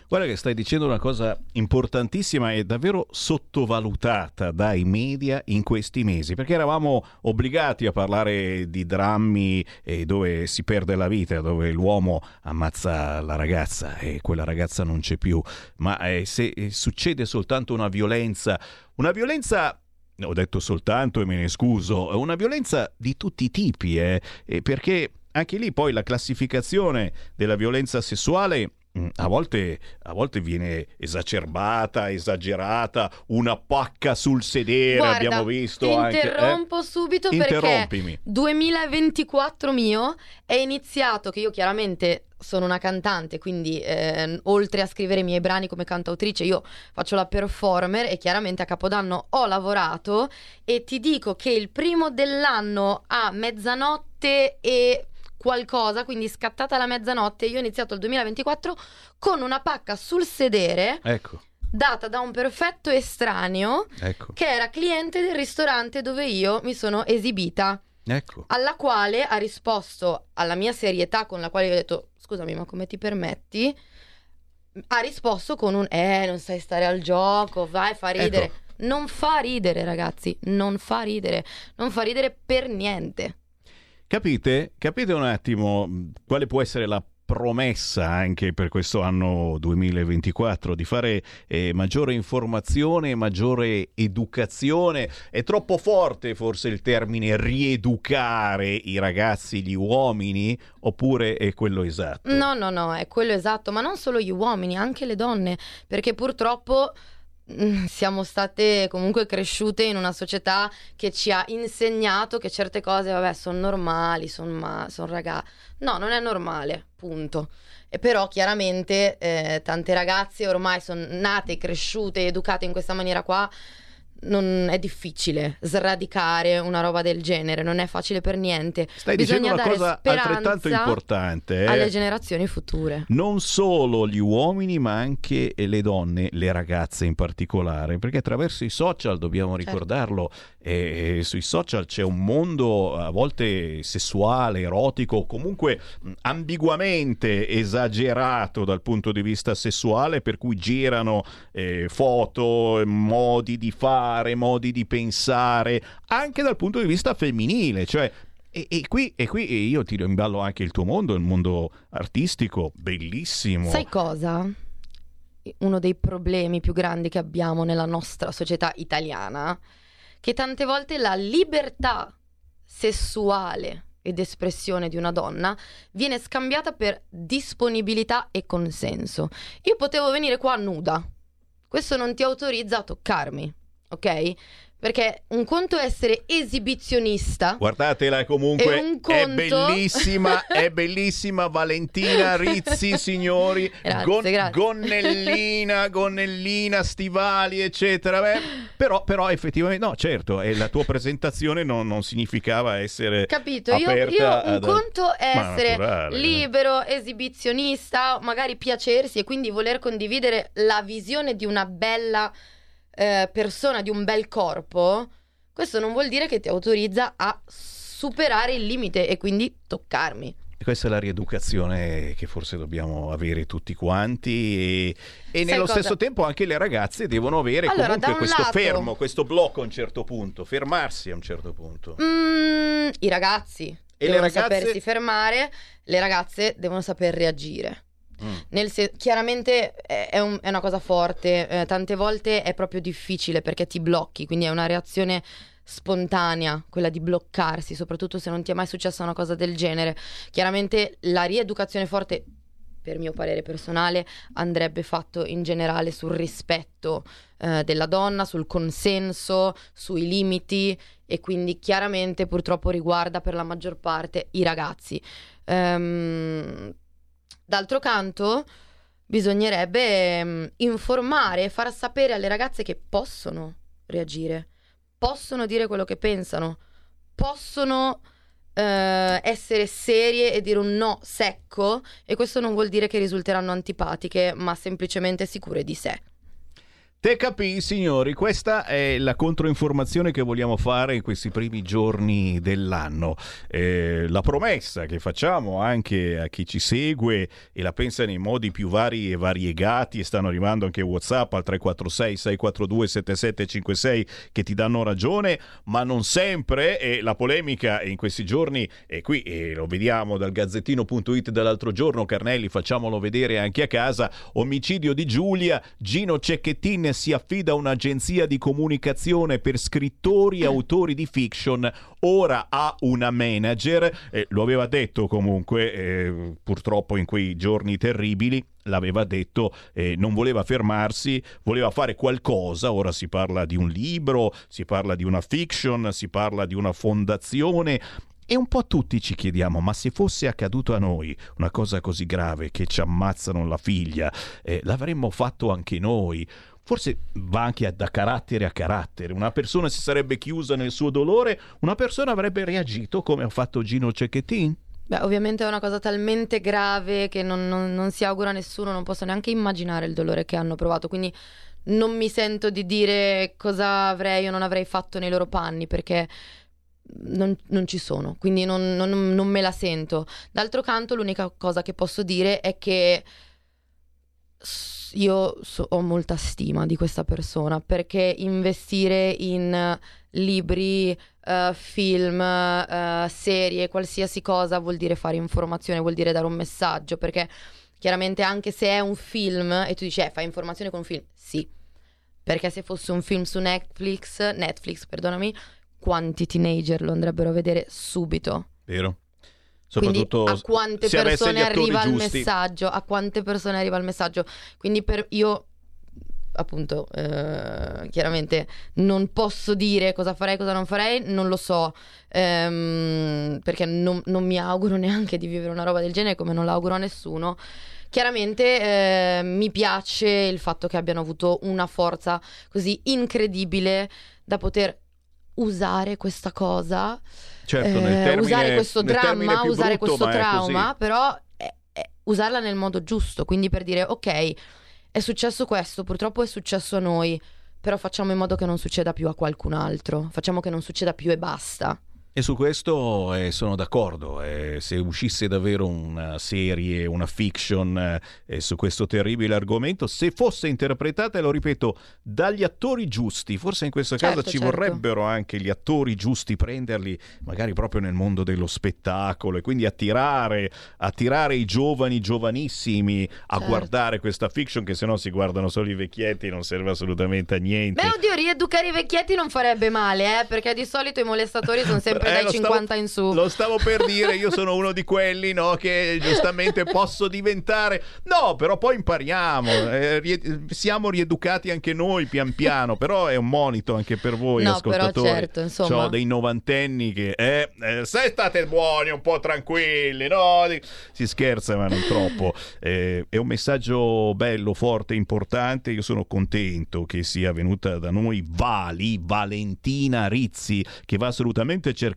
Guarda che stai dicendo una cosa importantissima e davvero sottovalutata dai media in questi mesi, perché eravamo obbligati a parlare di drammi eh, dove si perde la vita, dove l'uomo ammazza la ragazza e quella ragazza non c'è più, ma eh, se eh, succede soltanto una violenza, una violenza ho detto soltanto e me ne scuso, una violenza di tutti i tipi, eh, perché anche lì poi la classificazione della violenza sessuale a volte, a volte viene esacerbata, esagerata, una pacca sul sedere, Guarda, abbiamo visto ti anche... eh? interrompo subito perché Interrompimi. 2024 mio è iniziato che io chiaramente sono una cantante, quindi eh, oltre a scrivere i miei brani come cantautrice, io faccio la performer e chiaramente a Capodanno ho lavorato e ti dico che il primo dell'anno a mezzanotte e qualcosa, quindi scattata la mezzanotte, io ho iniziato il 2024 con una pacca sul sedere Ecco, data da un perfetto estraneo ecco, che era cliente del ristorante dove io mi sono esibita, ecco. alla quale ha risposto alla mia serietà con la quale io ho detto scusami ma come ti permetti? Ha risposto con un eh non sai stare al gioco, vai fa ridere. Ecco. Non fa ridere ragazzi, non fa ridere, non fa ridere per niente. Capite? Capite un attimo mh, quale può essere la promessa anche per questo anno 2024 di fare eh, maggiore informazione, maggiore educazione. È troppo forte forse il termine rieducare i ragazzi, gli uomini, oppure è quello esatto? No, no, no, è quello esatto, ma non solo gli uomini, anche le donne, perché purtroppo mm, siamo state comunque cresciute in una società che ci ha insegnato che certe cose, vabbè, sono normali, sono ma- son ragazzi. No, non è normale, punto. E però chiaramente eh, tante ragazze ormai sono nate, cresciute, educate in questa maniera qua. Non è difficile sradicare una roba del genere, non è facile per niente. Stai Bisogna dicendo una dare cosa altrettanto importante. eh? alle generazioni future. non solo gli uomini ma anche le donne, le ragazze in particolare, perché attraverso i social, dobbiamo Certo. ricordarlo, eh, sui social c'è un mondo a volte sessuale, erotico, comunque ambiguamente esagerato dal punto di vista sessuale, per cui girano eh, foto, modi di fare, modi di pensare, anche dal punto di vista femminile, cioè e, e qui, e qui io tiro in ballo anche il tuo mondo, il mondo artistico, bellissimo. Sai cosa? Uno dei problemi più grandi che abbiamo nella nostra società italiana, che tante volte la libertà sessuale ed espressione di una donna viene scambiata per disponibilità e consenso. Io potevo venire qua nuda, questo non ti autorizza a toccarmi, ok? Perché un conto è essere esibizionista. Guardatela comunque, un è conto- bellissima, è bellissima Valentina Rizzi, signori. Grazie, grazie. Gonnellina, gonnellina, stivali, eccetera. Beh, però, però effettivamente, no, certo, la tua presentazione non, non significava essere Capito? Io, io un ad- conto è Ma essere naturale, libero, esibizionista, magari piacersi e quindi voler condividere la visione di una bella eh, persona, di un bel corpo. Questo non vuol dire che ti autorizza a superare il limite e quindi toccarmi. Questa è la rieducazione che forse dobbiamo avere tutti quanti e, e nello cosa? stesso tempo anche le ragazze devono avere Allora, comunque questo lato- fermo, questo blocco a un certo punto, fermarsi a un certo punto. Mm, I ragazzi E devono ragazze? sapersi fermare, le ragazze devono saper reagire. Mm. Sen- chiaramente è, è un- è una cosa forte, eh, tante volte è proprio difficile perché ti blocchi, quindi è una reazione spontanea, quella di bloccarsi, soprattutto se non ti è mai successa una cosa del genere. Chiaramente la rieducazione forte, per mio parere personale, andrebbe fatto in generale sul rispetto eh, della donna, sul consenso, sui limiti e quindi chiaramente purtroppo riguarda per la maggior parte i ragazzi. Ehm, d'altro canto, bisognerebbe ehm, informare e far sapere alle ragazze che possono reagire, possono dire quello che pensano, possono eh, essere serie e dire un no secco e questo non vuol dire che risulteranno antipatiche, ma semplicemente sicure di sé. Te capì, signori, questa è la controinformazione che vogliamo fare in questi primi giorni dell'anno. Eh, la promessa che facciamo anche a chi ci segue e la pensa nei modi più vari e variegati, e stanno arrivando anche WhatsApp al 346-642-7756 che ti danno ragione, ma non sempre. E la polemica in questi giorni è qui, e lo vediamo dal gazzettino.it dall'altro giorno, Carnelli, facciamolo vedere anche a casa. Omicidio di Giulia, Gino Cecchettin si affida a un'agenzia di comunicazione per scrittori e autori di fiction, ora ha una manager, Eh, lo aveva detto comunque, eh, purtroppo in quei giorni terribili, l'aveva detto, eh, non voleva fermarsi, voleva fare qualcosa, ora si parla di un libro, si parla di una fiction, si parla di una fondazione, e un po' tutti ci chiediamo, ma se fosse accaduto a noi una cosa così grave che ci ammazzano la figlia, eh, l'avremmo fatto anche noi? Forse va anche da carattere a carattere. Una persona si sarebbe chiusa nel suo dolore, una persona avrebbe reagito come ha fatto Gino Cecchettin? Beh, ovviamente è una cosa talmente grave che non, non- non si augura a nessuno, non posso neanche immaginare il dolore che hanno provato, quindi non mi sento di dire cosa avrei o non avrei fatto nei loro panni perché non, non ci sono, quindi non, non- non me la sento. D'altro canto l'unica cosa che posso dire è che io so- ho molta stima di questa persona perché investire in eh, libri, eh, film, eh, serie, qualsiasi cosa vuol dire fare informazione, vuol dire dare un messaggio perché chiaramente anche se è un film e tu dici eh, fai informazione con un film, sì, perché se fosse un film su Netflix, Netflix, perdonami, quanti teenager lo andrebbero a vedere subito. Vero? Quindi Soprattutto a quante persone arriva il giusti. messaggio? A quante persone arriva il messaggio? Quindi per io appunto eh, chiaramente non posso dire cosa farei, cosa non farei, non lo so ehm, perché non, non mi auguro neanche di vivere una roba del genere come non l'auguro a nessuno. Chiaramente eh, mi piace il fatto che abbiano avuto una forza così incredibile da poter usare questa cosa. Certo, eh, termine- usare questo dramma, usare brutto, questo trauma, però è- è usarla nel modo giusto, quindi per dire ok, è successo questo, purtroppo è successo a noi, però facciamo in modo che non succeda più a qualcun altro, facciamo che non succeda più e basta. E su questo eh, sono d'accordo. eh, se uscisse davvero una serie, una fiction eh, su questo terribile argomento, se fosse interpretata, lo ripeto, dagli attori giusti, forse in questo caso Certo, ci certo. vorrebbero anche gli attori giusti, prenderli magari proprio nel mondo dello spettacolo e quindi attirare, attirare i giovani, giovanissimi a Certo. guardare questa fiction che se no si guardano solo i vecchietti, non serve assolutamente a niente. Beh, oddio, rieducare i vecchietti non farebbe male, eh, perché di solito i molestatori sono sempre Eh, dai lo 50 stavo- in su. Lo stavo per dire, io sono uno di quelli no, che giustamente posso diventare. No, però poi impariamo, eh, rie- siamo rieducati anche noi pian piano, però è un monito anche per voi No, però ascoltatori. certo, insomma. C'ho dei novantenni che eh, eh, se state buoni, un po' tranquilli, no? Si scherza, ma non troppo. Eh, è un messaggio bello, forte, importante. Io sono contento che sia venuta da noi Vali, Valentina Rizzi, che va assolutamente cercata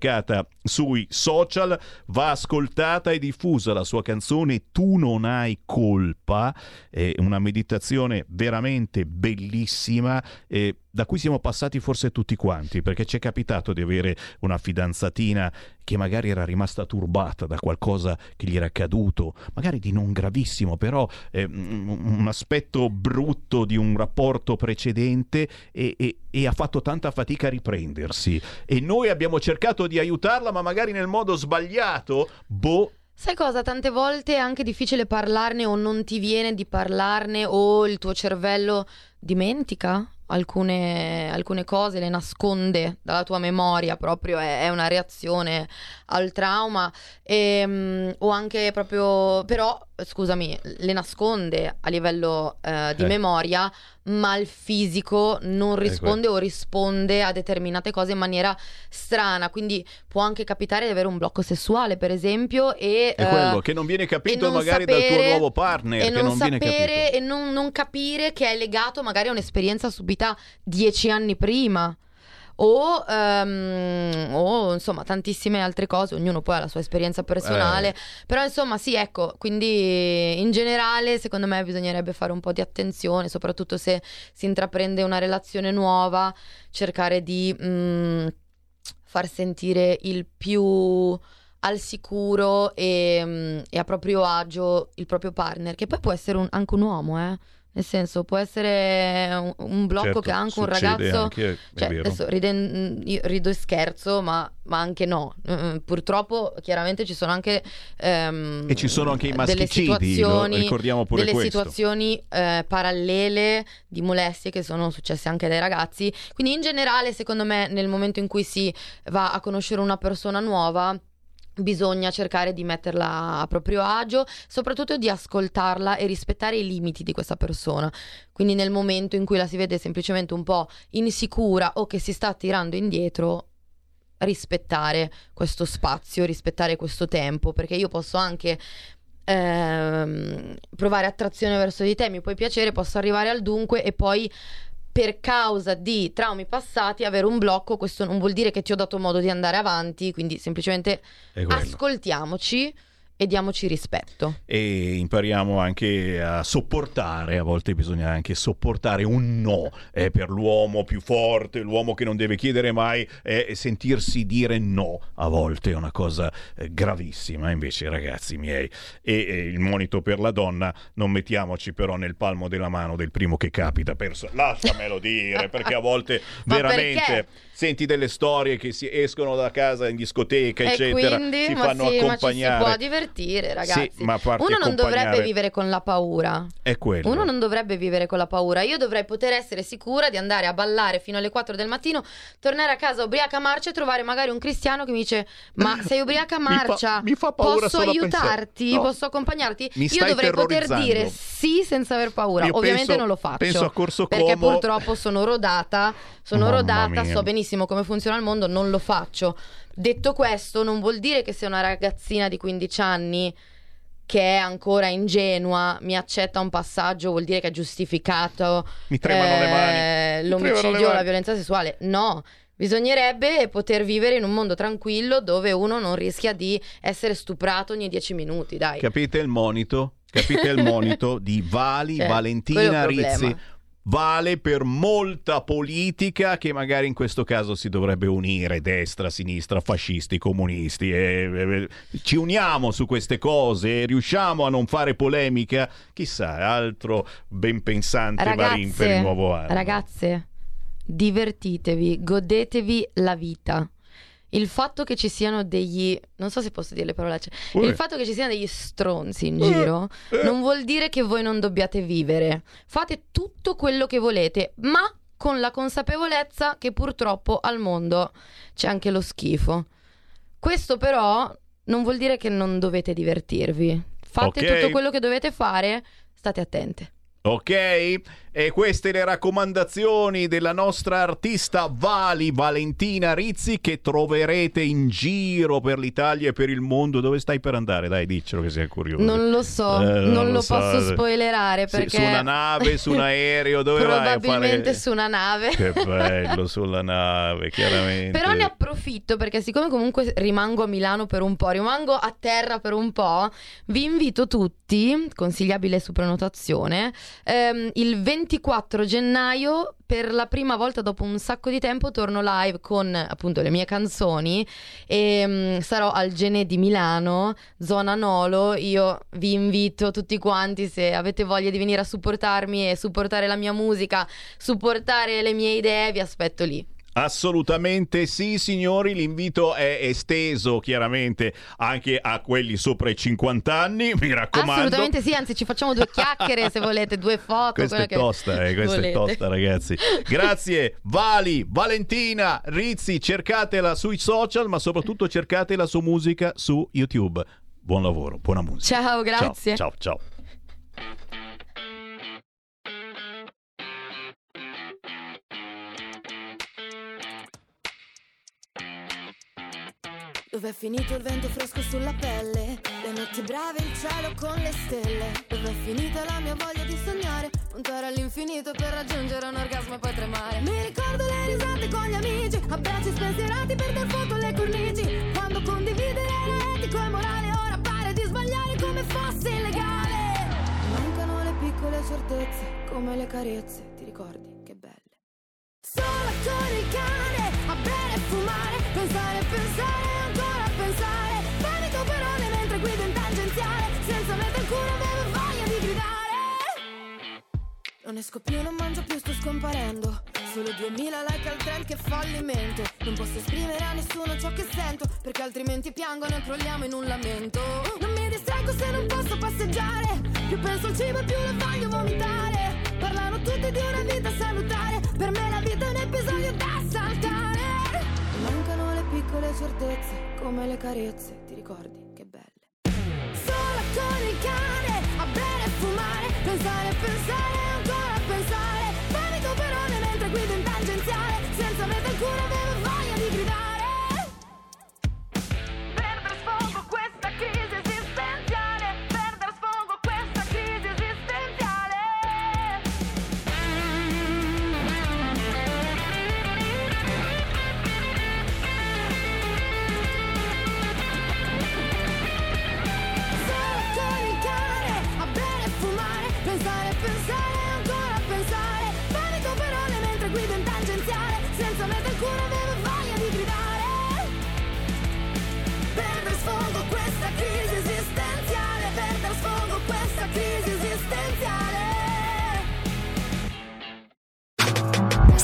sui social, va ascoltata e diffusa la sua canzone Tu non hai colpa, è una meditazione veramente bellissima. eh, da cui siamo passati forse tutti quanti, perché ci è capitato di avere una fidanzatina che magari era rimasta turbata da qualcosa che gli era accaduto, magari di non gravissimo, però eh, un aspetto brutto di un rapporto precedente e, e- e ha fatto tanta fatica a riprendersi. E noi abbiamo cercato di aiutarla, ma magari nel modo sbagliato. Boh, Sai cosa? Tante volte è anche difficile parlarne o non ti viene di parlarne o il tuo cervello dimentica alcune, alcune cose, le nasconde dalla tua memoria, proprio è, è una reazione al trauma. Ehm, o anche proprio, però scusami, le nasconde a livello eh, di Eh. memoria, ma il fisico non Eh, risponde o risponde a determinate cose in maniera strana, quindi può anche capitare di avere un blocco sessuale, per esempio, e è eh, quello che non viene capito non magari dal tuo sapere- nuovo partner, e che non, non viene sapere e non, non capire che è legato magari a un'esperienza subita dieci anni prima. O, ehm, o, insomma tantissime altre cose, ognuno poi ha la sua esperienza personale, Eh. però insomma sì ecco, quindi in generale secondo me bisognerebbe fare un po' di attenzione, soprattutto se si intraprende una relazione nuova, cercare di mm, far sentire il più al sicuro e, mm, e a proprio agio il proprio partner, che poi può essere un- anche un uomo, eh. Nel senso, può essere un, un blocco Certo, che ha anche un ragazzo. anche, è cioè, adesso riden- io rido e scherzo, ma, ma anche no. Mm, Purtroppo, chiaramente ci sono anche. ehm, E ci sono anche i delle maschicidi, lo situazioni, ricordiamo pure delle questo. situazioni eh, parallele di molestie che sono successe anche dai ragazzi. Quindi, in generale, secondo me, nel momento in cui si va a conoscere una persona nuova. Bisogna cercare di metterla a proprio agio, soprattutto di ascoltarla e rispettare i limiti di questa persona. Quindi nel momento in cui la si vede semplicemente un po' insicura o che si sta tirando indietro, rispettare questo spazio, rispettare questo tempo, perché io posso anche ehm, provare attrazione verso di te, mi puoi piacere, posso arrivare al dunque e poi per causa di traumi passati avere un blocco, questo non vuol dire che ti ho dato modo di andare avanti, quindi semplicemente ascoltiamoci e diamoci rispetto. e impariamo anche a sopportare, a volte bisogna anche sopportare un no. Eh, per l'uomo più forte, l'uomo che non deve chiedere mai e sentirsi dire no. A volte è una cosa eh, gravissima, invece ragazzi miei. E, e il monito per la donna non mettiamoci però nel palmo della mano del primo che capita, perso- lasciamelo dire perché a volte veramente perché? senti delle storie che si escono da casa in discoteca E eccetera, quindi, si fanno sì, accompagnare può divertire, ragazzi. Sì, ma a parte Uno non dovrebbe accompagnare- vivere con la paura. è quello. Uno non dovrebbe vivere con la paura. Io dovrei poter essere sicura di andare a ballare fino alle 4 del mattino, tornare a casa ubriaca marcia e trovare magari un cristiano che mi dice: Ma sei ubriaca a Mi fa- marcia? mi fa paura Posso aiutarti? No. Posso accompagnarti? Io dovrei poter dire sì senza aver paura. Io Ovviamente penso- non lo faccio. penso a Corso perché Como. purtroppo sono rodata. Sono Mamma rodata, mia. so benissimo come funziona il mondo, non lo faccio. Detto questo, non vuol dire che se una ragazzina di 15 anni che è ancora ingenua mi accetta un passaggio, vuol dire che è giustificato Mi tremano le mani. eh, Mi l'omicidio le o la violenza sessuale. No, bisognerebbe poter vivere in un mondo tranquillo dove uno non rischia di essere stuprato ogni 10 minuti, dai. Capite il monito? Capite il monito di Vali, Cioè, Valentina. Rizzi? Vale per molta politica che magari in questo caso si dovrebbe unire destra, sinistra, fascisti, comunisti. e- e- ci uniamo su queste cose, riusciamo a non fare polemica. Chissà, altro ben pensante Marin per il nuovo anno. ragazze, divertitevi, godetevi la vita. Il fatto che ci siano degli, non so se posso dire le parolacce, Uè. il fatto che ci siano degli stronzi in Eh, giro eh. non vuol dire che voi non dobbiate vivere. Fate tutto quello che volete, ma con la consapevolezza che purtroppo al mondo c'è anche lo schifo. Questo però non vuol dire che non dovete divertirvi. Fate Ok. tutto quello che dovete fare, state attente. Ok? E queste le raccomandazioni della nostra artista Vali Valentina Rizzi che troverete in giro per l'Italia e per il mondo. Dove stai per andare? Dai, diccelo che sei curioso. Non lo so, Eh, non, lo, so. posso spoilerare Sì, perché su una nave, su un aereo, dove probabilmente fare? su una nave. Che bello sulla nave, chiaramente. Però ne approfitto perché siccome comunque rimango a Milano per un po', rimango a terra per un po', vi invito tutti, consigliabile su prenotazione, ehm, il 24 gennaio per la prima volta dopo un sacco di tempo torno live con appunto le mie canzoni e mm, sarò al Gene di Milano, zona Nolo. Io vi invito tutti quanti se avete voglia di venire a supportarmi e supportare la mia musica, supportare le mie idee, vi aspetto lì. Assolutamente sì, signori. L'invito è esteso chiaramente anche a quelli sopra i 50 anni. Mi raccomando. Assolutamente sì, anzi ci facciamo due chiacchiere se volete, due foto. Questa è tosta, eh, questa è volete. tosta, ragazzi. Grazie, Vali, Valentina, Rizzi, cercatela sui social, ma soprattutto cercate la sua musica su YouTube. Buon lavoro, buona musica. Ciao, grazie. Ciao, ciao. ciao. Dov'è finito il vento fresco sulla pelle? Le notti brave, il cielo con le stelle. Dov'è finita la mia voglia di sognare? Puntare all'infinito per raggiungere un orgasmo e poi tremare. Mi ricordo le risate con gli amici, abbracci spensierati per dar fuoco alle cornici. Quando condividere era etico e morale, ora pare di sbagliare come fosse illegale. Mancano le piccole certezze, come le carezze, ti ricordi? Che belle. Sola con il cane, a bere e fumare, pensare e pensare. Non esco più, non mangio più, sto scomparendo. Solo 2000 like al trend, che fallimento. Non posso esprimere a nessuno ciò che sento, perché altrimenti piangono e crolliamo in un lamento. Non mi distraggo se non posso passeggiare. Più penso al cibo, più lo voglio vomitare. Parlano tutti di una vita salutare. Per me la vita è un episodio da saltare. Mancano le piccole certezze, come le carezze, ti ricordi? Che belle. Sola con il cane, a bere e fumare, pensare e pensare guido in tangenziale, senza meta alcuna avevo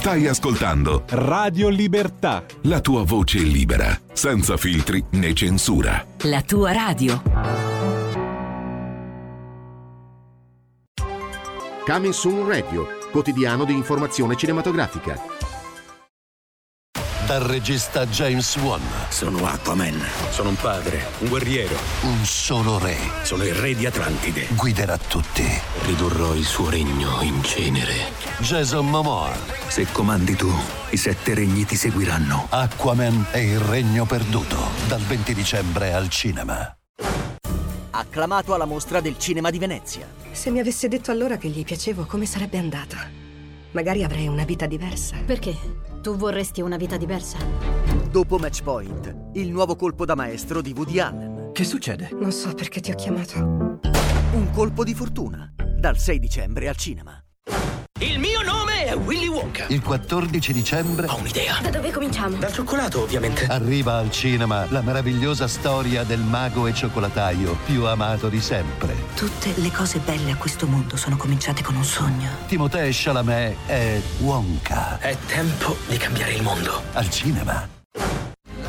Stai ascoltando Radio Libertà. la tua voce libera, senza filtri né censura. La tua radio. Coming Soon Radio, quotidiano di informazione cinematografica. Dal regista James Wan. Sono Aquaman. Sono un padre, un guerriero. Un solo re. Sono il re di Atlantide. Guiderà tutti. Ridurrò il suo regno in cenere. Jason Momoa. Se comandi tu, i sette regni ti seguiranno. Aquaman e il regno perduto. Dal 20 dicembre al cinema. Acclamato alla mostra del cinema di Venezia. Se mi avesse detto allora che gli piacevo, come sarebbe andata? Magari avrei una vita diversa. Perché? Tu vorresti una vita diversa? Dopo Matchpoint, il nuovo colpo da maestro di Woody Allen. Che succede? Non so perché ti ho chiamato. Un colpo di fortuna. Dal 6 dicembre al cinema. Il mio nome è Willy Wonka. Il 14 dicembre. Ho un'idea. Da dove cominciamo? Dal cioccolato, ovviamente. Arriva al cinema la meravigliosa storia del mago e cioccolataio più amato di sempre. Tutte le cose belle a questo mondo sono cominciate con un sogno. Timothée Chalamet è Wonka. È tempo di cambiare il mondo. Al cinema.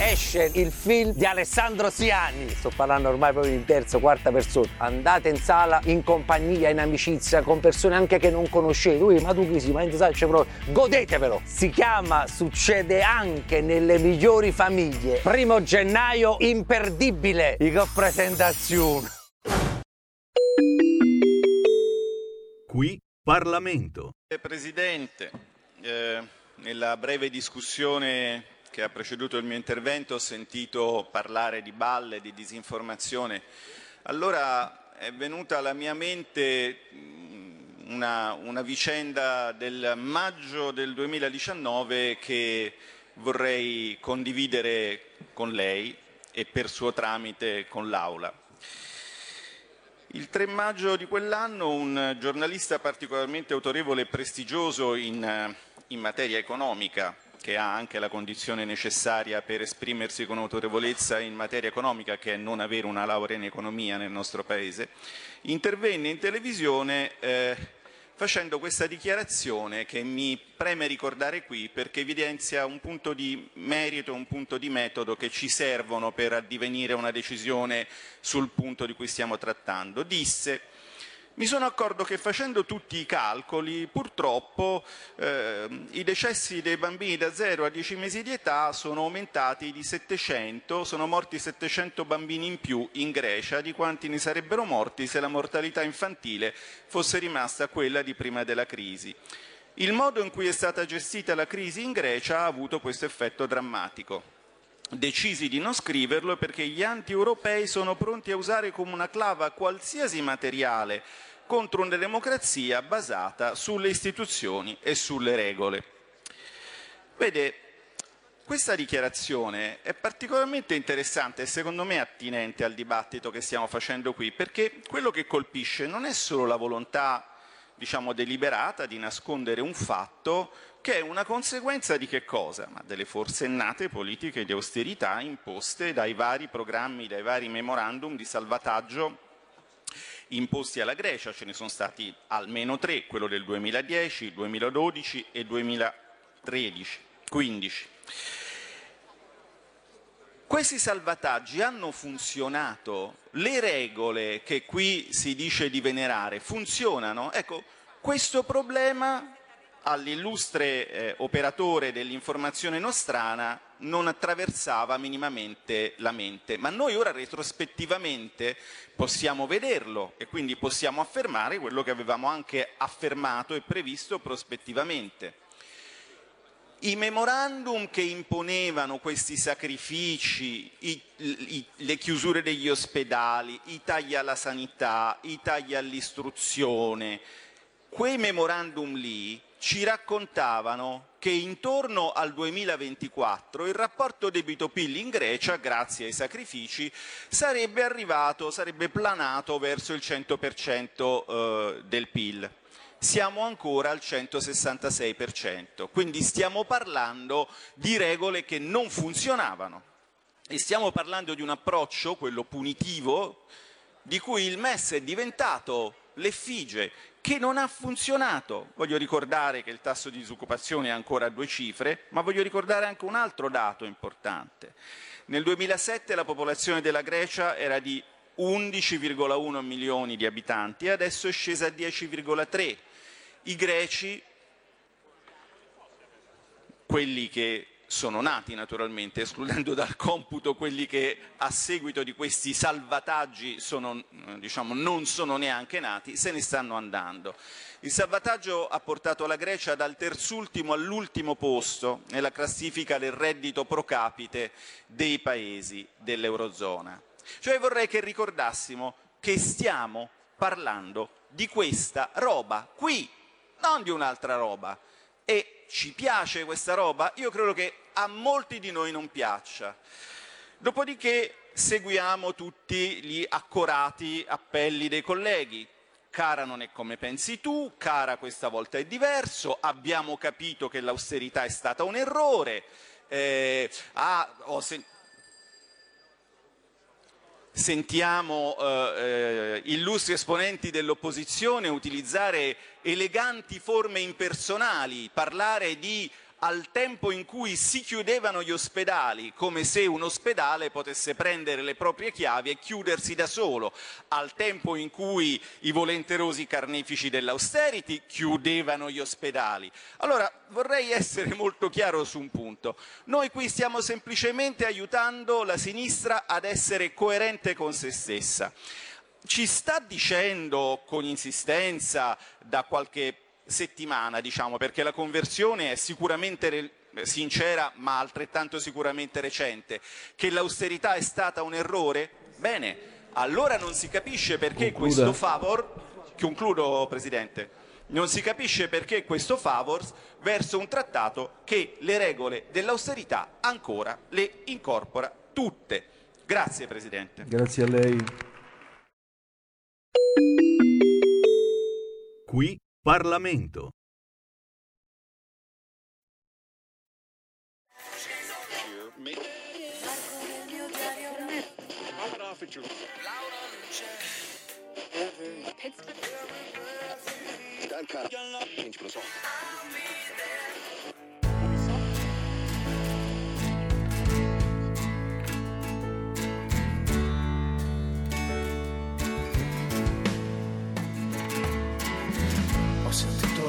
Esce il film di Alessandro Siani. Sto parlando ormai proprio in terza, quarta persona. Andate in sala in compagnia, in amicizia, con persone anche che non conoscete. Ui, ma tu chi sei? Ma in sala c'è proprio. Godetevelo! Si chiama Succede anche nelle migliori famiglie. Primo gennaio, imperdibile. Che presentazione! Qui Parlamento. Presidente, eh, nella breve discussione che ha preceduto il mio intervento ho sentito parlare di balle, di disinformazione. Allora è venuta alla mia mente una, una vicenda del maggio del 2019 che vorrei condividere con lei e per suo tramite con l'Aula. Il 3 maggio di quell'anno un giornalista particolarmente autorevole e prestigioso in, in materia economica, che ha anche la condizione necessaria per esprimersi con autorevolezza in materia economica, che è non avere una laurea in economia nel nostro Paese, intervenne in televisione eh, facendo questa dichiarazione che mi preme ricordare qui perché evidenzia un punto di merito un punto di metodo che ci servono per addivenire una decisione sul punto di cui stiamo trattando. Disse mi sono accorto che facendo tutti i calcoli, purtroppo eh, i decessi dei bambini da 0 a 10 mesi di età sono aumentati di 700, sono morti 700 bambini in più in Grecia di quanti ne sarebbero morti se la mortalità infantile fosse rimasta quella di prima della crisi. Il modo in cui è stata gestita la crisi in Grecia ha avuto questo effetto drammatico decisi di non scriverlo perché gli anti-europei sono pronti a usare come una clava qualsiasi materiale contro una democrazia basata sulle istituzioni e sulle regole. Vede, questa dichiarazione è particolarmente interessante e secondo me attinente al dibattito che stiamo facendo qui, perché quello che colpisce non è solo la volontà diciamo deliberata di nascondere un fatto che è una conseguenza di che cosa? Ma delle forsennate politiche di austerità imposte dai vari programmi, dai vari memorandum di salvataggio imposti alla Grecia, ce ne sono stati almeno tre, quello del 2010, 2012 e 2013, 15. Questi salvataggi hanno funzionato, le regole che qui si dice di venerare funzionano? Ecco, questo problema all'illustre eh, operatore dell'informazione nostrana non attraversava minimamente la mente, ma noi ora retrospettivamente possiamo vederlo e quindi possiamo affermare quello che avevamo anche affermato e previsto prospettivamente. I memorandum che imponevano questi sacrifici, i, i, le chiusure degli ospedali, i tagli alla sanità, i tagli all'istruzione, quei memorandum lì ci raccontavano che intorno al 2024 il rapporto debito-PIL in Grecia, grazie ai sacrifici, sarebbe arrivato, sarebbe planato verso il 100% eh, del PIL. Siamo ancora al 166%, quindi stiamo parlando di regole che non funzionavano e stiamo parlando di un approccio, quello punitivo, di cui il MES è diventato l'effigie che non ha funzionato. Voglio ricordare che il tasso di disoccupazione è ancora a due cifre, ma voglio ricordare anche un altro dato importante. Nel 2007 la popolazione della Grecia era di 11,1 milioni di abitanti e adesso è scesa a 10,3. I greci, quelli che sono nati naturalmente, escludendo dal computo quelli che a seguito di questi salvataggi sono, diciamo, non sono neanche nati, se ne stanno andando. Il salvataggio ha portato la Grecia dal terzultimo all'ultimo posto nella classifica del reddito pro capite dei paesi dell'Eurozona. Cioè vorrei che ricordassimo che stiamo parlando di questa roba qui, non di un'altra roba. E ci piace questa roba? Io credo che a molti di noi non piaccia. Dopodiché seguiamo tutti gli accorati appelli dei colleghi. Cara non è come pensi tu, cara questa volta è diverso, abbiamo capito che l'austerità è stata un errore. Eh, ah, ho sen- sentiamo eh, eh, illustri esponenti dell'opposizione utilizzare eleganti forme impersonali, parlare di al tempo in cui si chiudevano gli ospedali, come se un ospedale potesse prendere le proprie chiavi e chiudersi da solo, al tempo in cui i volenterosi carnefici dell'austerity chiudevano gli ospedali. Allora vorrei essere molto chiaro su un punto. Noi qui stiamo semplicemente aiutando la sinistra ad essere coerente con se stessa. Ci sta dicendo con insistenza da qualche settimana, diciamo, perché la conversione è sicuramente re- sincera ma altrettanto sicuramente recente, che l'austerità è stata un errore? Bene, allora non si capisce perché Concluda. questo favor, concludo Presidente, non si capisce perché questo favor verso un trattato che le regole dell'austerità ancora le incorpora tutte. Grazie Presidente. Grazie a lei. Qui Parlamento. Ho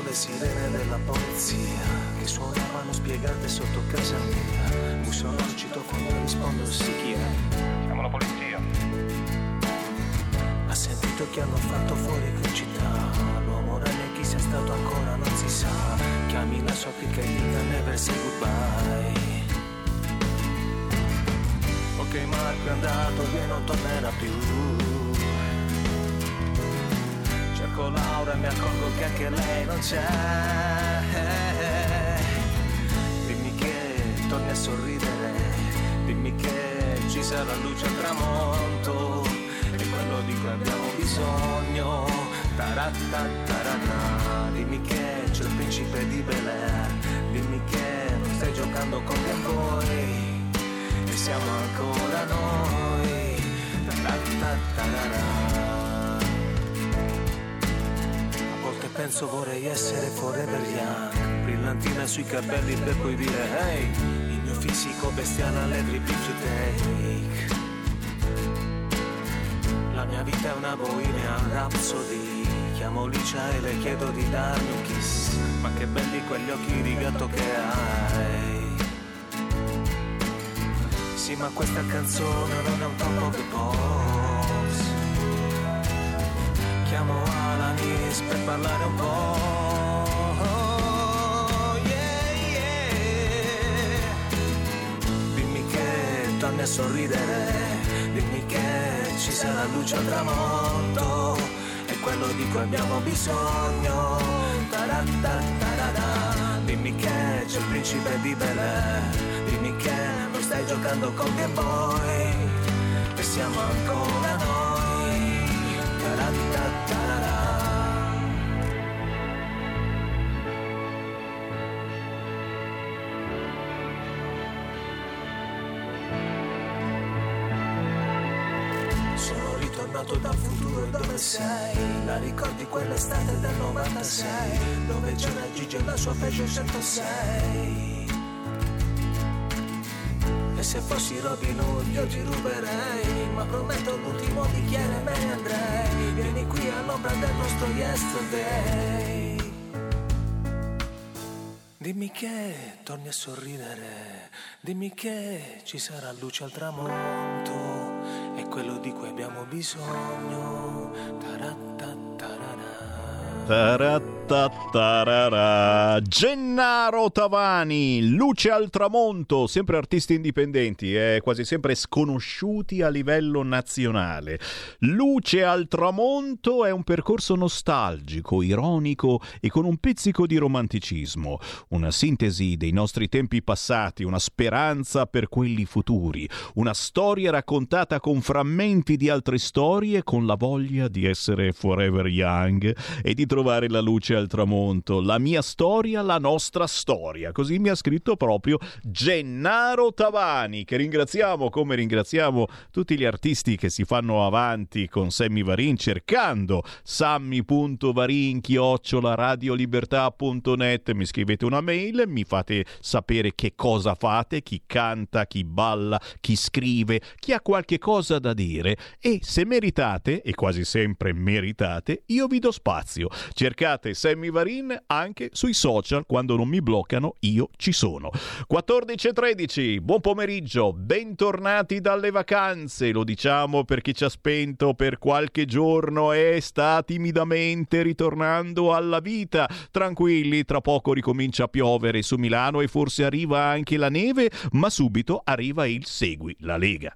le sirene della polizia che suonavano spiegate sotto casa mia. Mi sono al quando rispondo sì chi è. Siamo la polizia. Ha sentito che hanno fatto fuori in città. L'uomo ragno chi sia stato ancora non si sa. Chiami la sua clica e dica never say goodbye. Ok Marco è andato e non tornerà più. Cerco Laura e mi accorgo che anche lei non c'è. Dimmi che torni a sorridere, dimmi che ci sarà luce al tramonto, è quello di cui abbiamo bisogno. Tarattatarana. Dimmi che c'è il principe di Bel Air, dimmi che non stai giocando con Game Boy e siamo ancora noi. Tarattatarana. A penso vorrei essere forever young Brillantina sui capelli per poi dire hey Il mio fisico bestiale beach you take. La mia vita è una bohemian rhapsody Chiamo Licia e le chiedo di darmi un kiss. Ma che belli quegli occhi di gatto che hai. Sì ma questa canzone non è un troppo che pops. Chiamo Alanis per parlare un po'. Yeah, yeah. Dimmi che torni a sorridere, dimmi che ci sarà luce al tramonto, è quello di cui abbiamo bisogno. Tarattatarada. Dimmi che c'è il principe di Bel Air, dimmi che non stai giocando con Game Boy, e siamo ancora ritornato dal futuro dove sei? La ricordi quell'estate del 96 Dove c'era Gigi e la sua Peugeot 106 E se fossi Robin Hood io ti ruberei Ma prometto l'ultimo bicchiere me ne andrei. Vieni qui all'ombra del nostro yesterday. Dimmi che torni a sorridere, dimmi che ci sarà luce al tramonto, quello di cui abbiamo bisogno. Tarattatarara. Gennaro Tavani, Luce al tramonto, sempre artisti indipendenti, eh, quasi sempre sconosciuti a livello nazionale. Luce al tramonto è un percorso nostalgico, ironico e con un pizzico di romanticismo, una sintesi dei nostri tempi passati, una speranza per quelli futuri, una storia raccontata con frammenti di altre storie, con la voglia di essere forever young e di trovare la luce al tramonto. La mia storia, la nostra storia. Così mi ha scritto proprio Gennaro Tavani, che ringraziamo come ringraziamo tutti gli artisti che si fanno avanti con Sammy Varin cercando sammy.varin chiocciola radiolibertà.net mi scrivete una mail, mi fate sapere che cosa fate, chi canta, chi balla, chi scrive, chi ha qualche cosa da dire e se meritate, e quasi sempre meritate, io vi do spazio. Cercate Sammy Varin anche sui social, quando non mi bloccano io ci sono. 14.13, buon pomeriggio, bentornati dalle vacanze, lo diciamo per chi ci ha spento per qualche giorno e sta timidamente ritornando alla vita. Tranquilli, tra poco ricomincia a piovere su Milano e forse arriva anche la neve, ma subito arriva il Segui la Lega.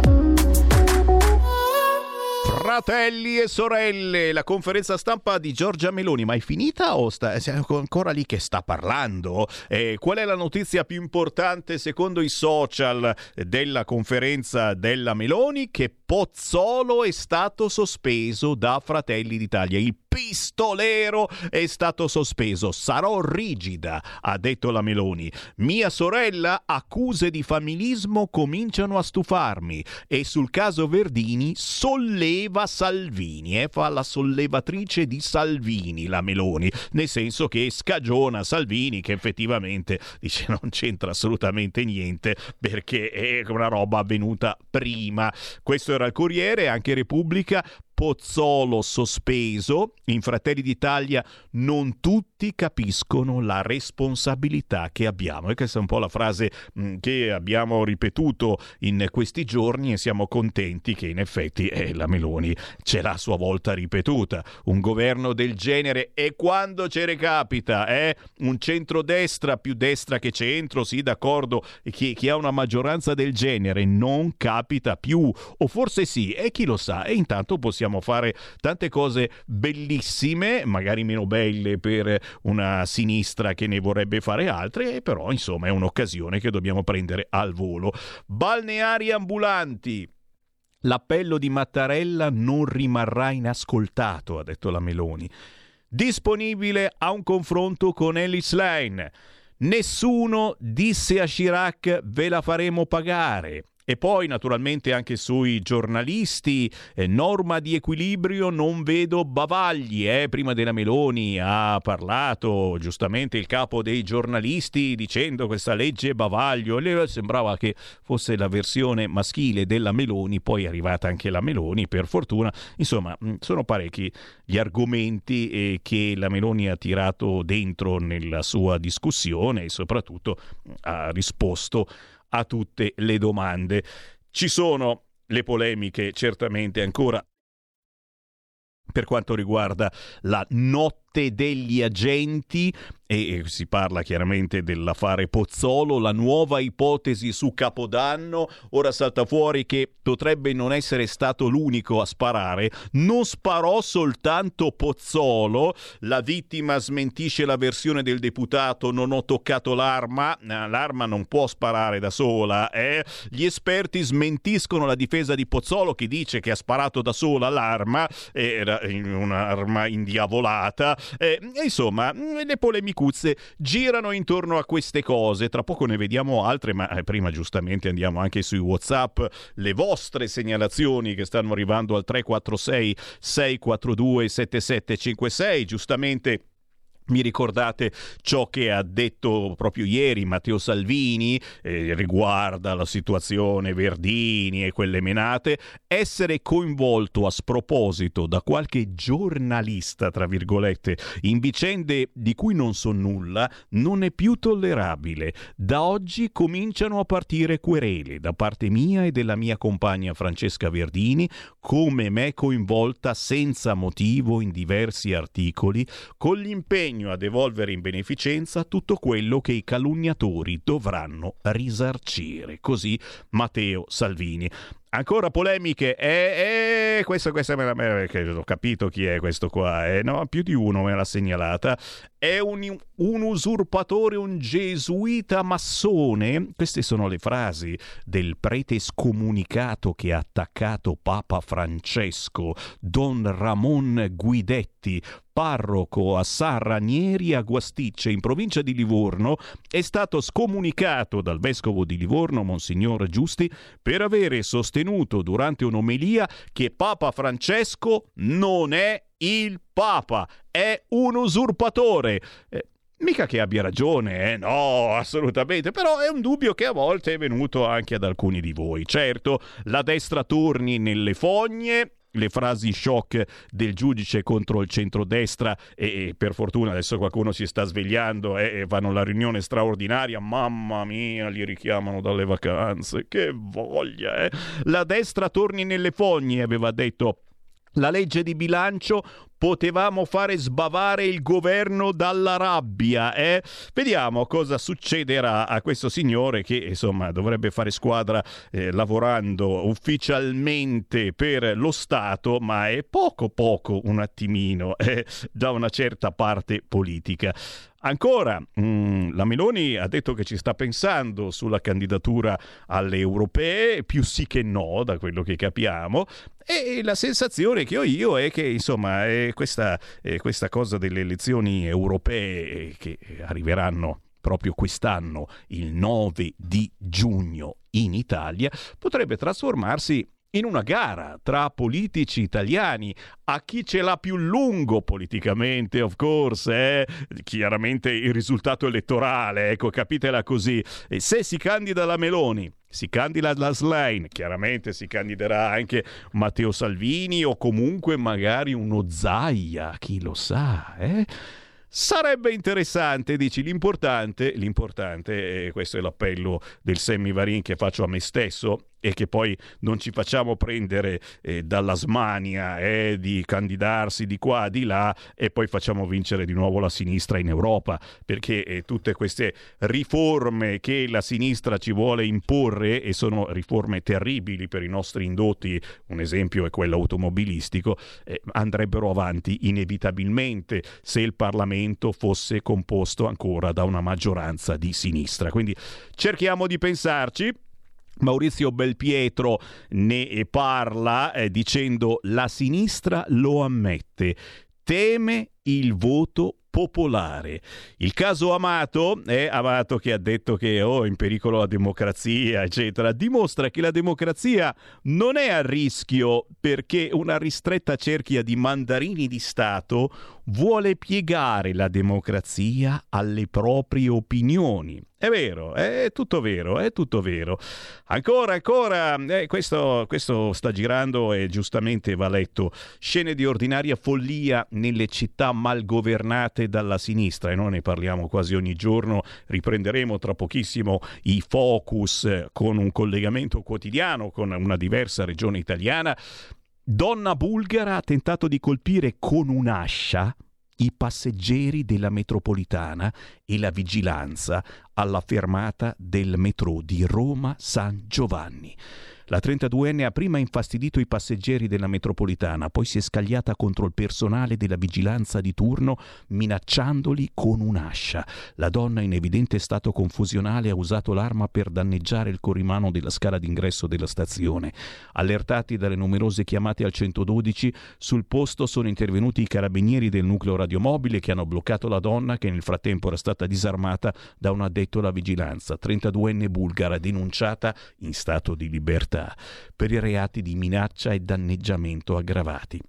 Fratelli e sorelle, la conferenza stampa di Giorgia Meloni, ma è finita o sta, è ancora lì che sta parlando? Eh, qual è la notizia più importante secondo i social della conferenza della Meloni? Che Pozzolo è stato sospeso da Fratelli d'Italia. Il pistolero è stato sospeso. Sarò rigida, ha detto la Meloni. Mia sorella, accuse di familismo cominciano a stufarmi. E sul caso Verdini solleva Salvini, eh? fa la sollevatrice di Salvini la Meloni, nel senso che scagiona Salvini che effettivamente dice non c'entra assolutamente niente perché è una roba avvenuta prima. Questo era il Corriere, anche Repubblica Pozzolo sospeso, in Fratelli d'Italia non tutti capiscono la responsabilità che abbiamo. E questa è un po' la frase mh, che abbiamo ripetuto in questi giorni e siamo contenti che in effetti eh, la Meloni ce l'ha a sua volta ripetuta. Un governo del genere e quando ce ne capita, eh? un centrodestra più destra che centro, sì d'accordo, chi, chi ha una maggioranza del genere non capita più, o forse sì, e chi lo sa, e intanto possiamo fare tante cose bellissime, magari meno belle per una sinistra che ne vorrebbe fare altre, però insomma è un'occasione che dobbiamo prendere al volo. Balneari ambulanti. L'appello di Mattarella non rimarrà inascoltato, ha detto la Meloni. Disponibile a un confronto con Ellis Lane. Nessuno disse a Chirac ve la faremo pagare. E poi naturalmente anche sui giornalisti, eh, norma di equilibrio, non vedo bavagli. Eh. Prima della Meloni ha parlato giustamente il capo dei giornalisti dicendo questa legge bavaglio. Le sembrava che fosse la versione maschile della Meloni, poi è arrivata anche la Meloni per fortuna. Insomma, sono parecchi gli argomenti eh, che la Meloni ha tirato dentro nella sua discussione e soprattutto ha risposto a tutte le domande. Ci sono le polemiche certamente ancora per quanto riguarda la notte degli agenti e si parla chiaramente dell'affare Pozzolo, la nuova ipotesi su Capodanno, ora salta fuori che potrebbe non essere stato l'unico a sparare, non sparò soltanto Pozzolo, la vittima smentisce la versione del deputato. Non ho toccato l'arma, l'arma non può sparare da sola, eh? gli esperti smentiscono la difesa di Pozzolo che dice che ha sparato da sola l'arma, era un'arma indiavolata, eh, insomma le polemiche cuzze girano intorno a queste cose. Tra poco ne vediamo altre, ma eh, prima giustamente andiamo anche sui WhatsApp. Le vostre segnalazioni che stanno arrivando al 346 642 7756. Giustamente Mi ricordate ciò che ha detto proprio ieri Matteo Salvini eh, riguarda la situazione Verdini e quelle menate? Essere coinvolto a sproposito da qualche giornalista, tra virgolette, in vicende di cui non so nulla, non è più tollerabile. Da oggi cominciano a partire querele da parte mia e della mia compagna Francesca Verdini, come me coinvolta senza motivo in diversi articoli, con l'impegno impegno a devolvere in beneficenza tutto quello che i calunniatori dovranno risarcire. Così Matteo Salvini. Ancora polemiche? Eh, eh, questa, questa me la, me, ho capito chi è questo qua, eh, no, più di uno me l'ha segnalata. È un, un usurpatore, un gesuita massone? Queste sono le frasi del prete scomunicato che ha attaccato Papa Francesco, Don Ramon Guidetti, parroco a San Ranieri a Guasticce in provincia di Livorno, è stato scomunicato dal vescovo di Livorno, Monsignor Giusti, per avere sostenuto durante un'omelia che Papa Francesco non è il Papa, è un usurpatore. Eh, Mica che abbia ragione, eh? no, assolutamente, però è un dubbio che a volte è venuto anche ad alcuni di voi. Certo, la destra torni nelle fogne, le frasi shock del giudice contro il centrodestra e, e per fortuna adesso qualcuno si sta svegliando eh, e vanno alla riunione straordinaria, mamma mia, li richiamano dalle vacanze, che voglia, eh. La destra torni nelle fogne, aveva detto la legge di bilancio potevamo fare sbavare il governo dalla rabbia. Eh? Vediamo cosa succederà a questo signore che insomma dovrebbe fare squadra eh, lavorando ufficialmente per lo Stato, ma è poco poco un attimino eh, da una certa parte politica. Ancora, mm, la Meloni ha detto che ci sta pensando sulla candidatura alle europee, più sì che no, da quello che capiamo, e la sensazione che ho io è che, insomma, questa, è questa cosa delle elezioni europee che arriveranno proprio quest'anno, il 9 di giugno in Italia, potrebbe trasformarsi in una gara tra politici italiani a chi ce l'ha più lungo politicamente, of course, eh? chiaramente il risultato elettorale, ecco, capitela così. E se si candida la Meloni, si candida la Slain, chiaramente si candiderà anche Matteo Salvini o comunque magari uno Zaia, chi lo sa, eh? Sarebbe interessante, dici, l'importante, l'importante, e questo è l'appello del Semivarin che faccio a me stesso, e che poi non ci facciamo prendere eh, dalla smania eh, di candidarsi di qua, di là e poi facciamo vincere di nuovo la sinistra in Europa, perché eh, tutte queste riforme che la sinistra ci vuole imporre e sono riforme terribili per i nostri indotti, un esempio è quello automobilistico, eh, andrebbero avanti inevitabilmente se il Parlamento fosse composto ancora da una maggioranza di sinistra. Quindi cerchiamo di pensarci. Maurizio Belpietro ne parla eh, dicendo la sinistra lo ammette, teme il voto popolare. Il caso Amato, è Amato che ha detto che oh, in pericolo la democrazia, eccetera, dimostra che la democrazia non è a rischio perché una ristretta cerchia di mandarini di Stato vuole piegare la democrazia alle proprie opinioni. È vero, è tutto vero, è tutto vero. Ancora, ancora, eh, questo, questo sta girando e giustamente va letto. Scene di ordinaria follia nelle città malgovernate dalla sinistra e noi ne parliamo quasi ogni giorno. Riprenderemo tra pochissimo i focus con un collegamento quotidiano con una diversa regione italiana. Donna bulgara ha tentato di colpire con un'ascia i passeggeri della metropolitana e la vigilanza alla fermata del metro di Roma San Giovanni. La 32enne ha prima infastidito i passeggeri della metropolitana, poi si è scagliata contro il personale della vigilanza di turno minacciandoli con un'ascia. La donna in evidente stato confusionale ha usato l'arma per danneggiare il corrimano della scala d'ingresso della stazione. Allertati dalle numerose chiamate al 112, sul posto sono intervenuti i carabinieri del nucleo radiomobile che hanno bloccato la donna che nel frattempo era stata disarmata da un addetto alla vigilanza, 32enne bulgara denunciata in stato di libertà per i reati di minaccia e danneggiamento aggravati.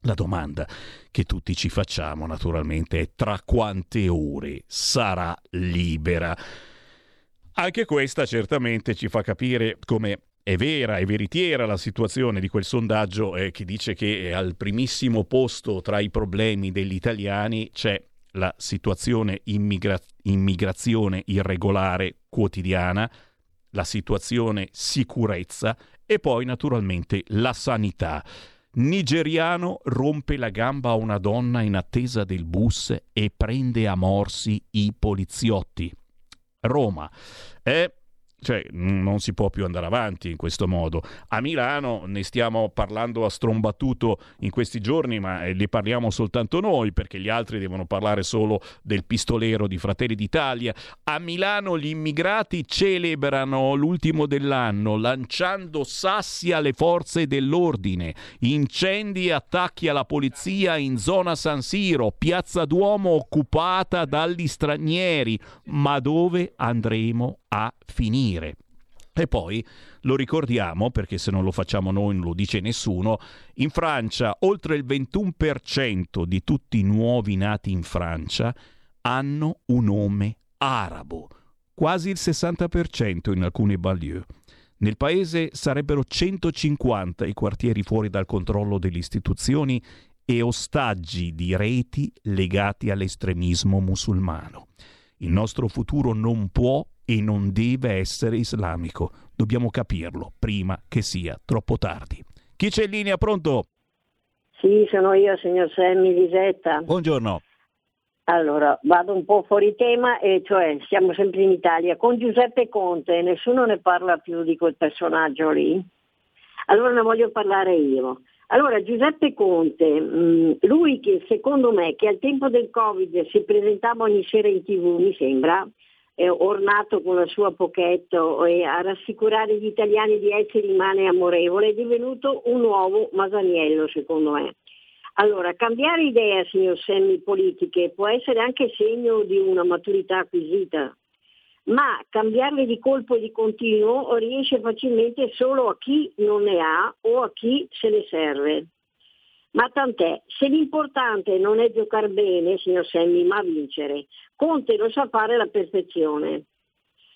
La domanda che tutti ci facciamo naturalmente è tra quante ore sarà libera. Anche questa certamente ci fa capire come è vera, è veritiera la situazione di quel sondaggio eh, che dice che al primissimo posto tra i problemi degli italiani c'è la situazione immigra- immigrazione irregolare quotidiana, la situazione sicurezza e poi naturalmente la sanità. Nigeriano rompe la gamba a una donna in attesa del bus e prende a morsi i poliziotti. Roma. È cioè, non si può più andare avanti in questo modo. A Milano ne stiamo parlando a strombattuto in questi giorni, ma ne parliamo soltanto noi, perché gli altri devono parlare solo del pistolero di Fratelli d'Italia. A Milano gli immigrati celebrano l'ultimo dell'anno lanciando sassi alle forze dell'ordine, incendi e attacchi alla polizia in zona San Siro, piazza Duomo occupata dagli stranieri. Ma dove andremo a finire. E poi lo ricordiamo, perché se non lo facciamo noi non lo dice nessuno, in Francia oltre il 21% di tutti i nuovi nati in Francia hanno un nome arabo, quasi il 60% in alcuni banlieue. Nel paese sarebbero 150 i quartieri fuori dal controllo delle istituzioni e ostaggi di reti legati all'estremismo musulmano. Il nostro futuro non può e non deve essere islamico. Dobbiamo capirlo prima che sia troppo tardi. Chi c'è in linea? Pronto? Sì, sono io, signor Semmi Lisetta. Buongiorno. Allora, vado un po' fuori tema, e cioè siamo sempre in Italia. Con Giuseppe Conte nessuno ne parla più di quel personaggio lì. Allora ne voglio parlare io. Allora, Giuseppe Conte, mh, lui che secondo me che al tempo del Covid si presentava ogni sera in tv, mi sembra, eh, ornato con la sua pocchetto e a rassicurare gli italiani di essere rimane amorevole, è divenuto un nuovo Masaniello secondo me. Allora, cambiare idea, signor Semmi, politiche può essere anche segno di una maturità acquisita, ma cambiarle di colpo e di continuo riesce facilmente solo a chi non ne ha o a chi se ne serve. Ma tant'è, se l'importante non è giocare bene, signor Semmi, ma vincere, Conte lo sa fare alla perfezione.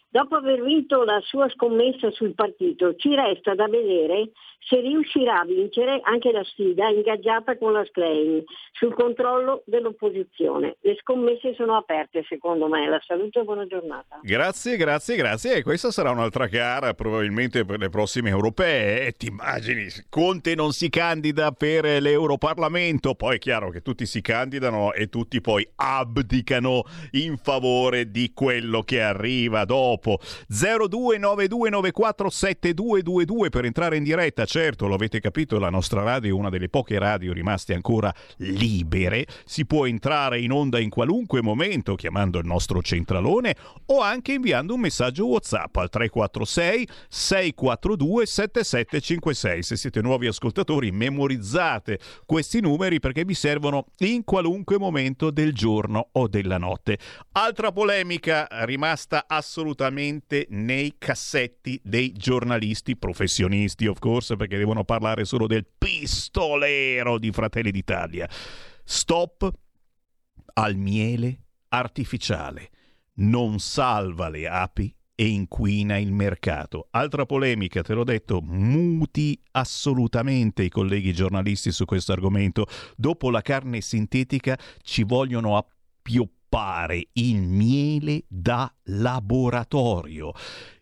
Dopo aver vinto la sua scommessa sul partito, ci resta da vedere se riuscirà a vincere anche la sfida ingaggiata con la Schlein sul controllo dell'opposizione. Le scommesse sono aperte secondo me. La saluto e buona giornata. Grazie, grazie, grazie. E questa sarà un'altra gara probabilmente per le prossime europee. E ti immagini, Conte non si candida per l'Europarlamento, poi è chiaro che tutti si candidano e tutti poi abdicano in favore di quello che arriva dopo dopo 0292947222 per entrare in diretta certo lo avete capito la nostra radio è una delle poche radio rimaste ancora libere. Si può entrare in onda in qualunque momento chiamando il nostro centralone o anche inviando un messaggio whatsapp al 346 642 7756 se siete nuovi ascoltatori memorizzate questi numeri perché vi servono in qualunque momento del giorno o della notte. Altra polemica rimasta assolutamente nei cassetti dei giornalisti professionisti, of course, perché devono parlare solo del pistolero di Fratelli d'Italia. Stop al miele artificiale. Non salva le api e inquina il mercato. Altra polemica, te l'ho detto, muti assolutamente i colleghi giornalisti su questo argomento. Dopo la carne sintetica ci vogliono appioppare il miele da laboratorio.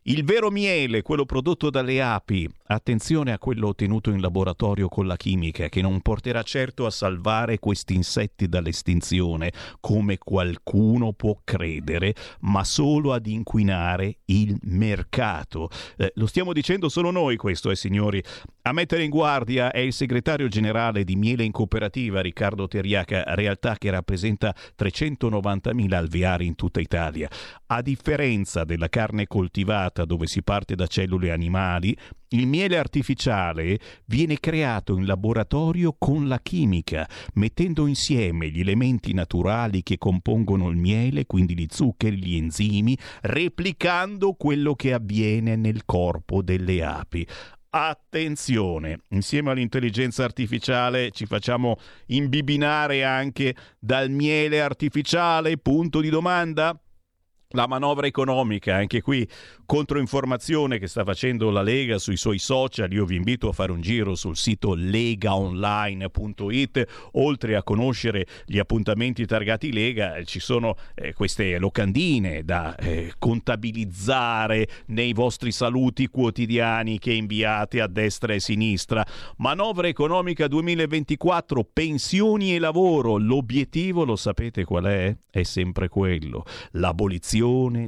Il vero miele, quello prodotto dalle api, attenzione a quello ottenuto in laboratorio con la chimica, che non porterà certo a salvare questi insetti dall'estinzione, come qualcuno può credere, ma solo ad inquinare il mercato. Eh, lo stiamo dicendo solo noi questo, eh signori. A mettere in guardia è il segretario generale di Miele in Cooperativa, Riccardo Teriaca, realtà che rappresenta 390.000 alveari in tutta Italia. A differenza della carne coltivata dove si parte da cellule animali, il miele artificiale viene creato in laboratorio con la chimica, mettendo insieme gli elementi naturali che compongono il miele, quindi gli zuccheri, gli enzimi, replicando quello che avviene nel corpo delle api Attenzione, insieme all'intelligenza artificiale ci facciamo imbibinare anche dal miele artificiale? Punto di domanda? La manovra economica, anche qui controinformazione che sta facendo la Lega sui suoi social. Io vi invito a fare un giro sul sito legaonline.it. Oltre a conoscere gli appuntamenti targati Lega, ci sono eh, queste locandine da eh, contabilizzare nei vostri saluti quotidiani che inviate a destra e a sinistra. Manovra economica 2024, pensioni e lavoro. L'obiettivo, lo sapete qual è? È sempre quello: l'abolizione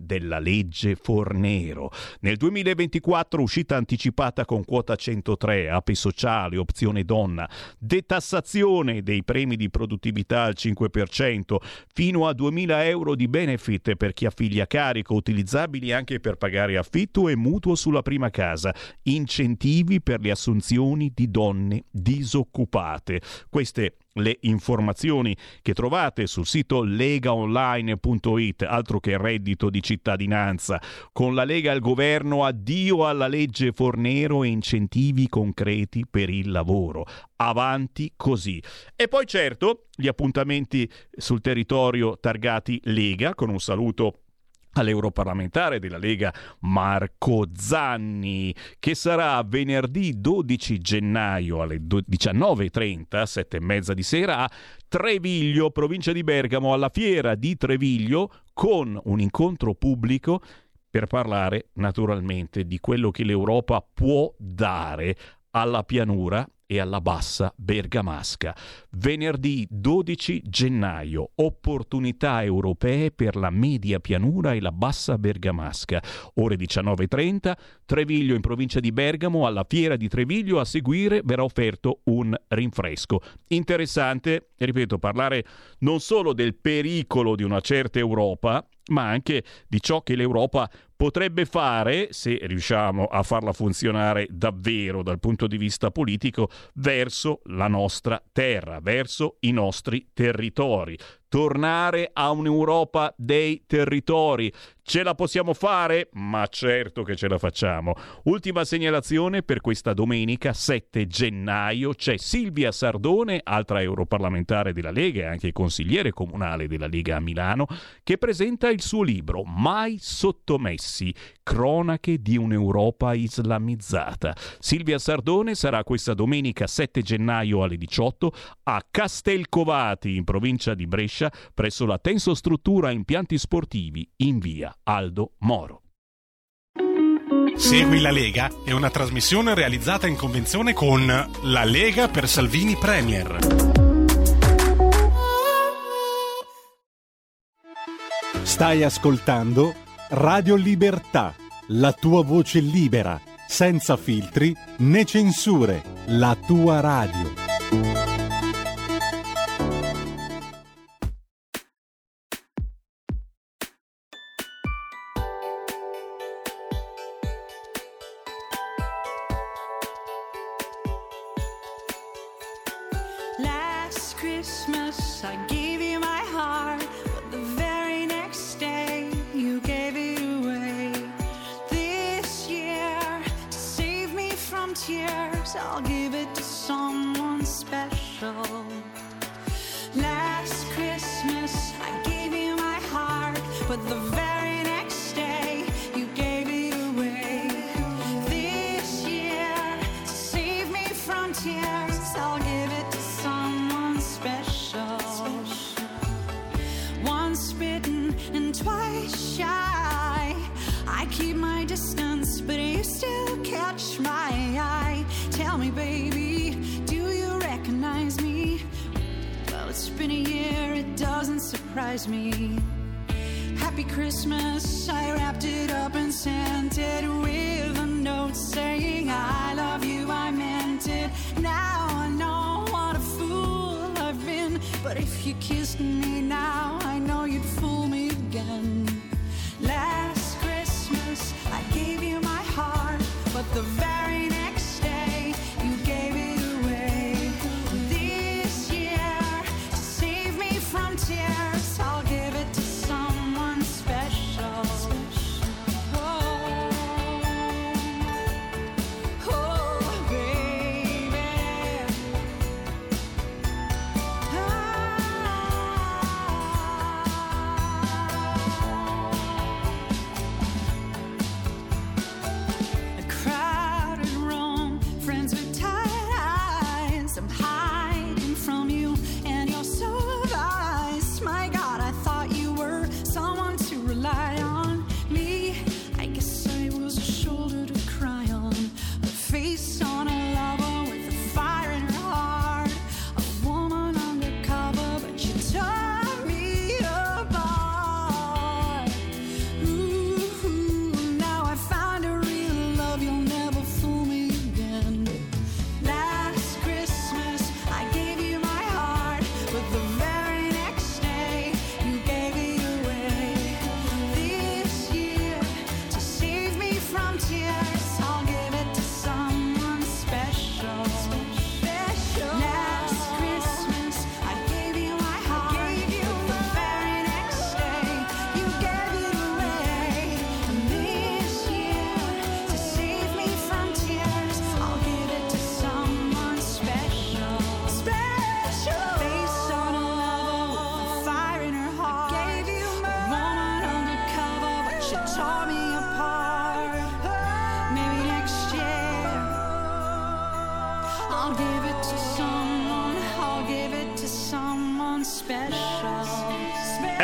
della legge Fornero. Nel 2024 uscita anticipata con quota 103, ape sociale, opzione donna, detassazione dei premi di produttività al 5%, fino a 2000 euro di benefit per chi ha figli a carico, utilizzabili anche per pagare affitto e mutuo sulla prima casa, incentivi per le assunzioni di donne disoccupate. Queste le informazioni che trovate sul sito legaonline.it, altro che reddito di cittadinanza. Con la Lega al governo, addio alla legge Fornero e incentivi concreti per il lavoro. Avanti così. E poi certo gli appuntamenti sul territorio targati Lega, con un saluto all'europarlamentare della Lega Marco Zanni, che sarà venerdì 12 gennaio alle 19.30, sette e mezza di sera, a Treviglio, provincia di Bergamo, alla fiera di Treviglio, con un incontro pubblico per parlare naturalmente di quello che l'Europa può dare alla pianura e alla bassa bergamasca. Venerdì 12 gennaio, opportunità europee per la media pianura e la bassa bergamasca. Ore 19.30, Treviglio in provincia di Bergamo, alla fiera di Treviglio, a seguire verrà offerto un rinfresco. Interessante, ripeto, parlare non solo del pericolo di una certa Europa, ma anche di ciò che l'Europa potrebbe fare, se riusciamo a farla funzionare davvero dal punto di vista politico, verso la nostra terra, verso i nostri territori. Tornare a un'Europa dei territori. Ce la possiamo fare? Ma certo che ce la facciamo. Ultima segnalazione per questa domenica 7 gennaio c'è Silvia Sardone, altra europarlamentare della Lega e anche consigliere comunale della Lega a Milano, che presenta il suo libro Mai sottomessi, cronache di un'Europa islamizzata. Silvia Sardone sarà questa domenica 7 gennaio alle 18 a Castelcovati in provincia di Brescia presso la Tensostruttura Impianti Sportivi in via Aldo Moro. Segui la Lega è una trasmissione realizzata in convenzione con La Lega per Salvini Premier. Stai ascoltando Radio Libertà, la tua voce libera, senza filtri né censure, la tua radio.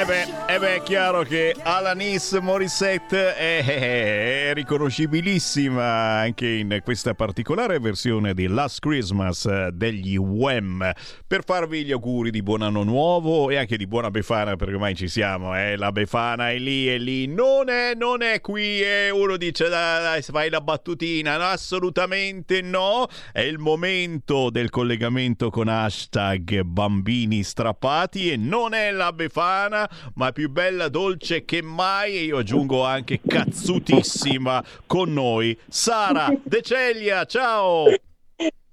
Eh beh, eh beh, è chiaro che Alanis Morissette è, è- è riconoscibilissima anche in questa particolare versione di Last Christmas eh, degli Wham. Per farvi gli auguri di buon anno nuovo e anche di buona Befana, perché ormai ci siamo, eh? la Befana è lì, è lì, non è, non è qui e uno dice dai, dai, fai la battutina, no, assolutamente no, è il momento del collegamento con hashtag bambini strappati e non è la Befana, ma più bella, dolce che mai. E io aggiungo anche cazzutissima con noi, Sara De Celia, ciao!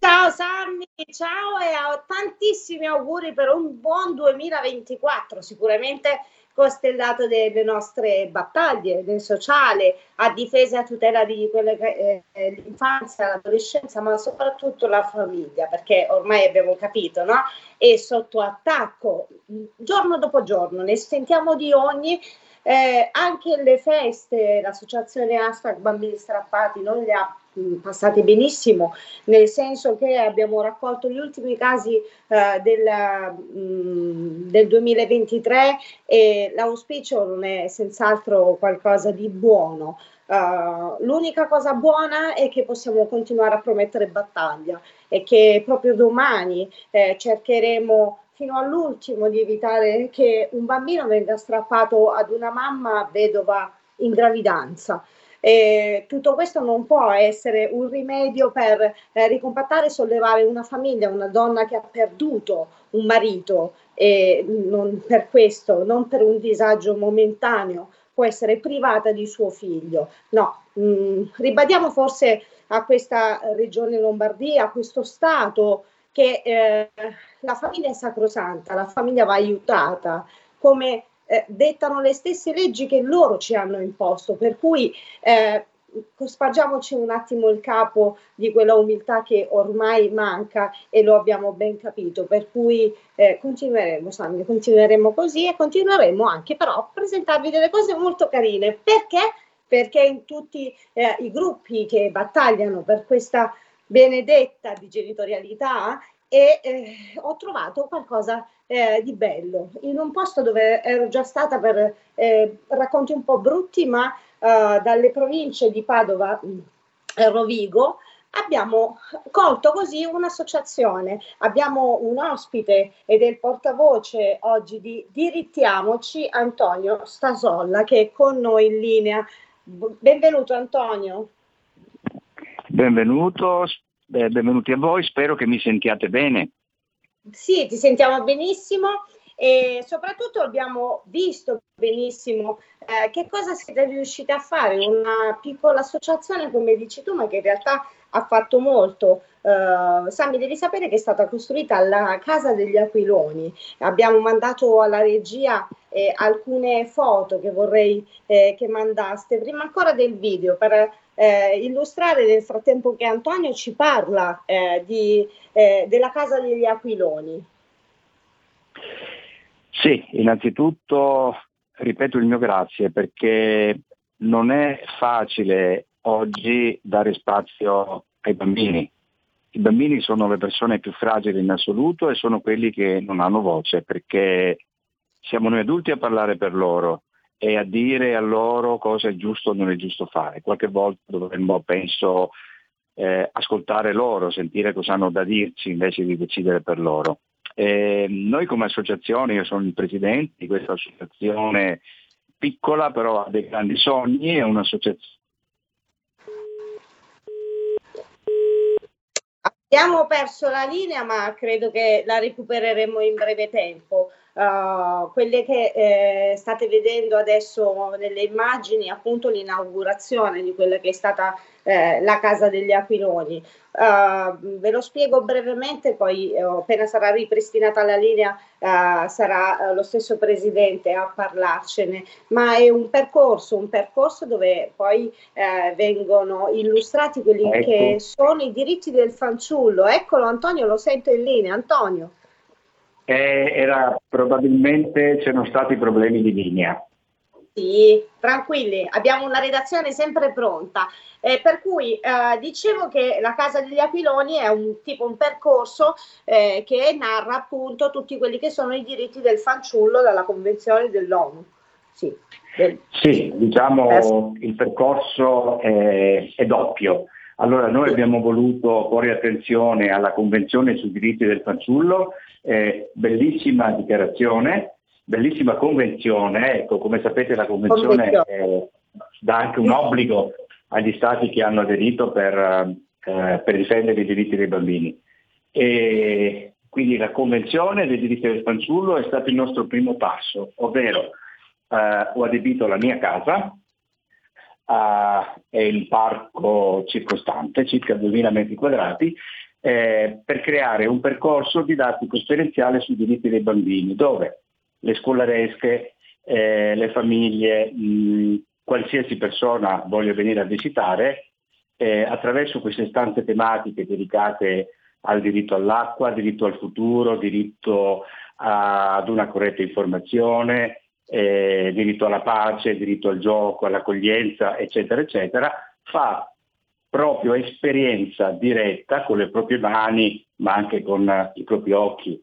Ciao Sammy, ciao e tantissimi auguri per un buon 2024, sicuramente costellato delle nostre battaglie nel sociale, a difesa e a tutela di quelle che è l'infanzia, l'adolescenza, ma soprattutto la famiglia, perché ormai abbiamo capito, no? È sotto attacco giorno dopo giorno, ne sentiamo di ogni. Eh, anche le feste, l'associazione hashtag Bambini Strappati non le ha passate benissimo, nel senso che abbiamo raccolto gli ultimi casi eh, del, mh, del 2023 e l'auspicio non è senz'altro qualcosa di buono. Uh, l'unica cosa buona è che possiamo continuare a promettere battaglia e che proprio domani eh, cercheremo fino all'ultimo di evitare che un bambino venga strappato ad una mamma vedova in gravidanza. E tutto questo non può essere un rimedio per eh, ricompattare e sollevare una famiglia, una donna che ha perduto un marito e non per questo, non per un disagio momentaneo, può essere privata di suo figlio. No, mh, ribadiamo forse a questa regione Lombardia, a questo Stato, che eh, la famiglia è sacrosanta, la famiglia va aiutata, come eh, dettano le stesse leggi che loro ci hanno imposto, per cui eh, spargiamoci un attimo il capo di quella umiltà che ormai manca e lo abbiamo ben capito, per cui eh, continueremo, Sandro, continueremo così e continueremo anche però a presentarvi delle cose molto carine. Perché? Perché in tutti eh, i gruppi che battagliano per questa benedetta di genitorialità e eh, ho trovato qualcosa eh, di bello in un posto dove ero già stata per eh, racconti un po' brutti, ma eh, dalle province di Padova mh, e Rovigo abbiamo colto così un'associazione, abbiamo un ospite ed è il portavoce oggi di Dirittiamoci, Antonio Stasolla, che è con noi in linea. Benvenuto Antonio. Benvenuto, eh, benvenuti a voi, spero che mi sentiate bene. Sì, ti sentiamo benissimo e soprattutto abbiamo visto benissimo eh, che cosa siete riusciti a fare, una piccola associazione come dici tu, ma che in realtà ha fatto molto. Uh, Sammy, devi sapere che è stata costruita alla Casa degli Aquiloni. Abbiamo mandato alla regia eh, alcune foto che vorrei eh, che mandaste, prima ancora del video, per eh, illustrare nel frattempo che Antonio ci parla eh, di, eh, della Casa degli Aquiloni. Sì, innanzitutto ripeto il mio grazie perché non è facile oggi dare spazio ai bambini. I bambini sono le persone più fragili in assoluto e sono quelli che non hanno voce perché siamo noi adulti a parlare per loro e a dire a loro cosa è giusto o non è giusto fare. Qualche volta dovremmo, penso, eh, ascoltare loro, sentire cosa hanno da dirci invece di decidere per loro. E noi come associazione, io sono il presidente di questa associazione piccola, però ha dei grandi sogni, è un'associazione Abbiamo perso la linea, ma credo che la recupereremo in breve tempo. Uh, quelle che eh, state vedendo adesso nelle immagini, appunto l'inaugurazione di quella che è stata eh, la Casa degli Aquiloni. Uh, ve lo spiego brevemente, poi eh, appena sarà ripristinata la linea uh, sarà lo stesso Presidente a parlarcene, ma è un percorso, un percorso dove poi vengono illustrati quelli Ecco. che sono i diritti del fanciullo. Eccolo Antonio, lo sento in linea. Sì, tranquilli, abbiamo una redazione sempre pronta. Eh, per cui eh, dicevo che la Casa degli Aquiloni è un tipo un percorso eh, che narra appunto tutti quelli che sono i diritti del fanciullo dalla Convenzione dell'ONU. Sì, del- Sì, diciamo il percorso è, è doppio. Allora noi abbiamo voluto porre attenzione alla Convenzione sui diritti del fanciullo, eh, bellissima dichiarazione, bellissima convenzione, ecco come sapete la convenzione eh, dà anche un obbligo agli stati che hanno aderito per, eh, per difendere i diritti dei bambini. E quindi la Convenzione dei diritti del fanciullo è stato il nostro primo passo, ovvero eh, ho adibito la mia casa eh, e il parco circostante, circa 2000 metri quadrati, eh, per creare un percorso didattico esperienziale sui diritti dei bambini, dove le scolaresche, eh, le famiglie, mh, qualsiasi persona voglia venire a visitare, eh, attraverso queste stanze tematiche dedicate al diritto all'acqua, diritto al futuro, diritto ad una corretta informazione, eh, diritto alla pace, diritto al gioco, all'accoglienza, eccetera, eccetera, fa proprio esperienza diretta con le proprie mani, ma anche con eh, i propri occhi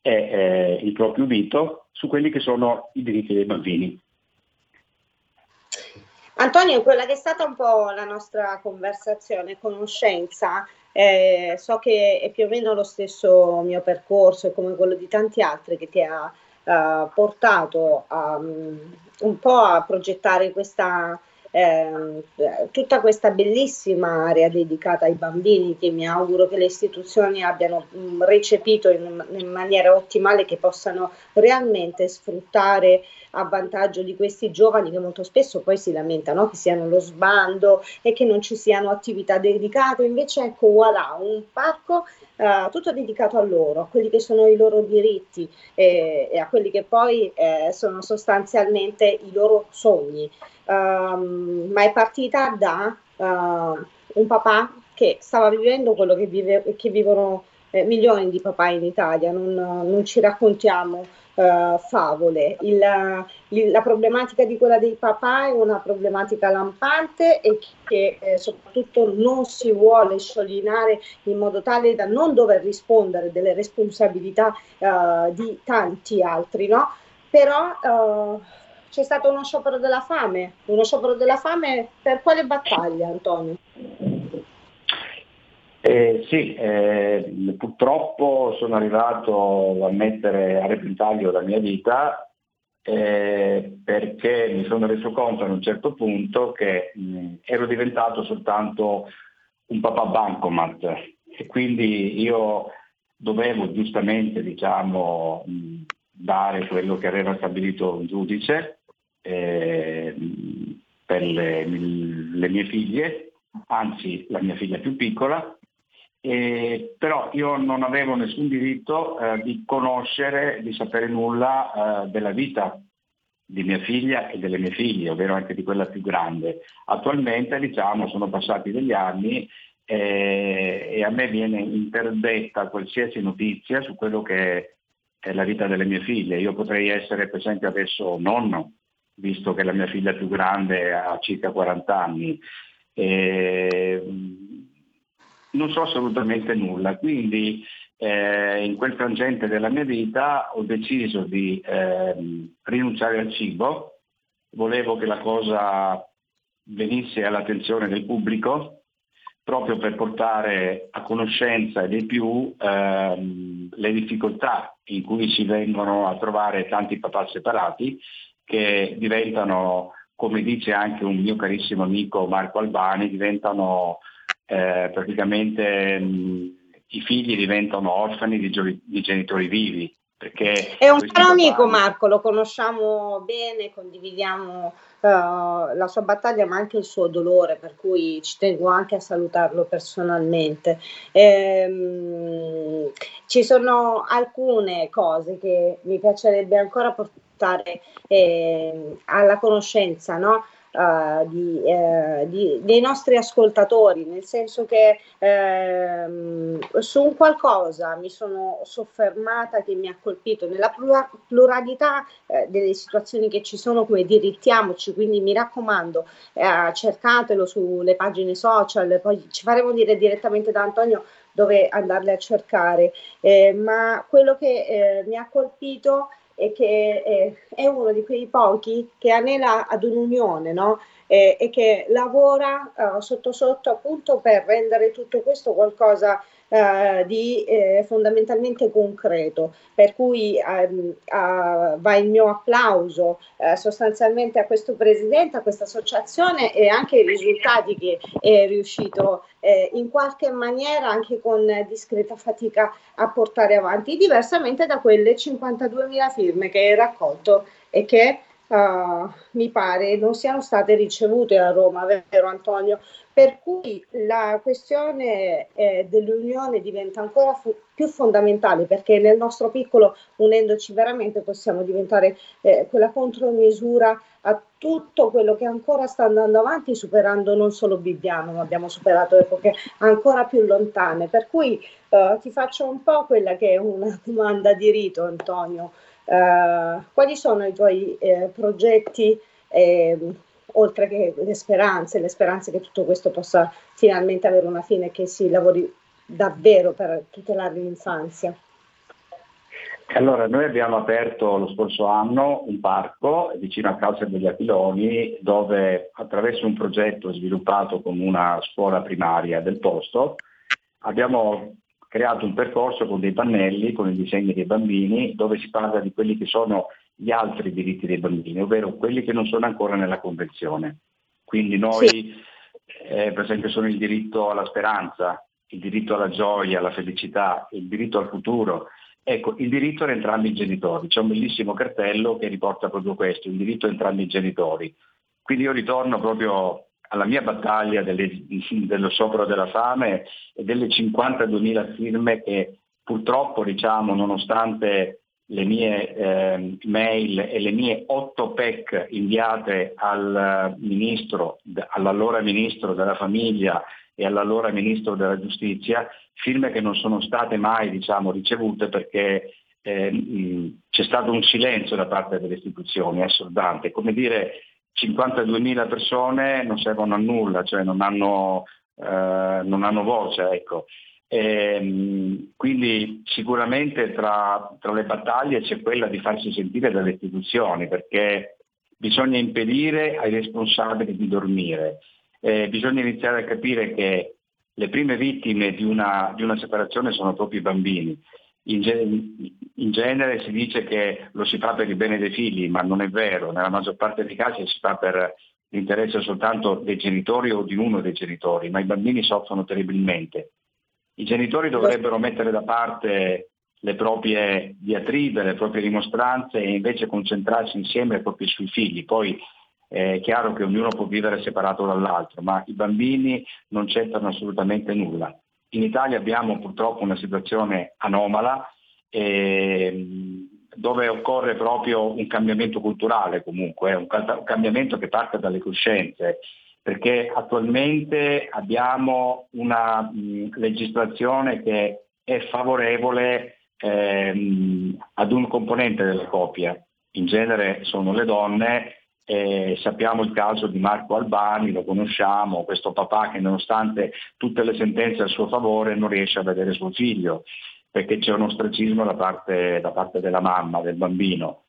e eh, il proprio udito su quelli che sono i diritti dei bambini. Antonio, quella che è stata un po' la nostra conversazione, conoscenza, eh, so che è più o meno lo stesso mio percorso e come quello di tanti altri che ti ha portato a, mm, un po' a progettare questa, eh, tutta questa bellissima area dedicata ai bambini che mi auguro che le istituzioni abbiano mm, recepito in, in maniera ottimale, che possano realmente sfruttare a vantaggio di questi giovani che molto spesso poi si lamentano che siano lo sbando e che non ci siano attività dedicate. Invece ecco, voilà, un parco eh, tutto dedicato a loro, a quelli che sono i loro diritti e, e a quelli che poi eh, sono sostanzialmente i loro sogni. Ehm, ma è partita da eh, un papà che stava vivendo quello che, vive- che vivono eh, milioni di papà in Italia, non, non ci raccontiamo eh, favole. Il- il- la problematica di quella dei papà è una problematica lampante e che eh, soprattutto non si vuole scioglionare in modo tale da non dover rispondere delle responsabilità eh, di tanti altri, no? Però eh, c'è stato uno sciopero della fame, uno sciopero della fame per quale battaglia, Antonio? Eh, sì, eh, purtroppo sono arrivato a mettere a repentaglio la mia vita eh, perché mi sono reso conto ad un certo punto che mh, ero diventato soltanto un papà bancomat. E quindi io dovevo giustamente diciamo, mh, dare quello che aveva stabilito un giudice eh, mh, per le, le mie figlie, anzi la mia figlia più piccola, eh, però io non avevo nessun diritto eh, di conoscere, di sapere nulla eh, della vita di mia figlia e delle mie figlie, ovvero anche di quella più grande. Attualmente diciamo sono passati degli anni eh, e a me viene interdetta qualsiasi notizia su quello che è la vita delle mie figlie. Io potrei essere per esempio adesso nonno, visto che la mia figlia più grande ha circa 40 anni. E, non so assolutamente nulla, quindi eh, in quel frangente della mia vita ho deciso di ehm, rinunciare al cibo, volevo che la cosa venisse all'attenzione del pubblico proprio per portare a conoscenza dei più ehm, le difficoltà in cui si vengono a trovare tanti papà separati che diventano, come dice anche un mio carissimo amico Marco Albani, diventano eh, praticamente mh, i figli diventano orfani di, gio- di genitori vivi. Perché È un caro amico Marco, lo conosciamo bene, condividiamo eh, la sua battaglia ma anche il suo dolore, per cui ci tengo anche a salutarlo personalmente. Ehm, ci sono alcune cose che mi piacerebbe ancora portare eh, alla conoscenza, no? uh, di, eh, di, dei nostri ascoltatori, nel senso che ehm, su un qualcosa mi sono soffermata che mi ha colpito nella pluralità eh, delle situazioni che ci sono come dirittiamoci, quindi mi raccomando eh, cercatelo sulle pagine social, poi ci faremo dire direttamente da Antonio dove andarle a cercare, eh, ma quello che eh, mi ha colpito è che eh, è uno di quei pochi che anela ad un'unione, no? Eh, e che lavora uh, sotto sotto appunto per rendere tutto questo qualcosa uh, di eh, fondamentalmente concreto, per cui um, uh, va il mio applauso uh, sostanzialmente a questo presidente, a questa associazione e anche i risultati che è riuscito eh, in qualche maniera anche con discreta fatica a portare avanti, diversamente da quelle 52.000 firme che hai raccolto e che uh, mi pare non siano state ricevute a Roma, vero Antonio? Per cui la questione eh, dell'unione diventa ancora fu- più fondamentale perché nel nostro piccolo, unendoci veramente, possiamo diventare eh, quella contromisura a tutto quello che ancora sta andando avanti, superando non solo Bibbiano, ma abbiamo superato epoche ancora più lontane. Per cui eh, ti faccio un po' quella che è una domanda di rito, Antonio. Eh, quali sono i tuoi eh, progetti, eh, oltre che le speranze, le speranze che tutto questo possa finalmente avere una fine e che si lavori davvero per tutelare l'infanzia? Allora, noi abbiamo aperto lo scorso anno un parco vicino a Calza degli Aquiloni dove attraverso un progetto sviluppato con una scuola primaria del posto abbiamo creato un percorso con dei pannelli, con i disegni dei bambini, dove si parla di quelli che sono gli altri diritti dei bambini, ovvero quelli che non sono ancora nella Convenzione. Quindi noi, sì. eh, per esempio, sono il diritto alla speranza, il diritto alla gioia, alla felicità, il diritto al futuro. Ecco, il diritto ad entrambi i genitori. C'è un bellissimo cartello che riporta proprio questo, il diritto a entrambi i genitori. Quindi io ritorno proprio alla mia battaglia delle, dello sciopero della fame e delle 52.000 firme che purtroppo, diciamo, nonostante le mie eh, mail e le mie 8 PEC inviate al ministro, all'allora ministro della famiglia e all'allora ministro della giustizia, firme che non sono state mai diciamo, ricevute perché eh, c'è stato un silenzio da parte delle istituzioni è assordante, come dire 52.000 persone non servono a nulla, cioè non hanno, eh, non hanno voce. Ecco. E, ehm, quindi sicuramente tra, tra, le battaglie c'è quella di farsi sentire dalle istituzioni, perché bisogna impedire ai responsabili di dormire. Eh, bisogna iniziare a capire che le prime vittime di una, di una separazione sono proprio i bambini in, ge- in, genere si dice che lo si fa per il bene dei figli, ma non è vero, nella maggior parte dei casi si fa per l'interesse soltanto dei genitori o di uno dei genitori, ma i bambini soffrono terribilmente. I genitori dovrebbero mettere da parte le proprie diatribe, le proprie dimostranze e invece concentrarsi insieme proprio sui figli. Poi è chiaro che ognuno può vivere separato dall'altro, ma i bambini non c'entrano assolutamente nulla. In Italia abbiamo purtroppo una situazione anomala eh, dove occorre proprio un cambiamento culturale comunque, eh, un, un cambiamento che parte dalle coscienze, perché attualmente abbiamo una mh, legislazione che è favorevole ehm, ad un componente della coppia, in genere sono le donne, eh, sappiamo il caso di Marco Albani, lo conosciamo, questo papà che nonostante tutte le sentenze a suo favore non riesce a vedere suo figlio, perché c'è un ostracismo da parte, da parte della mamma, del bambino.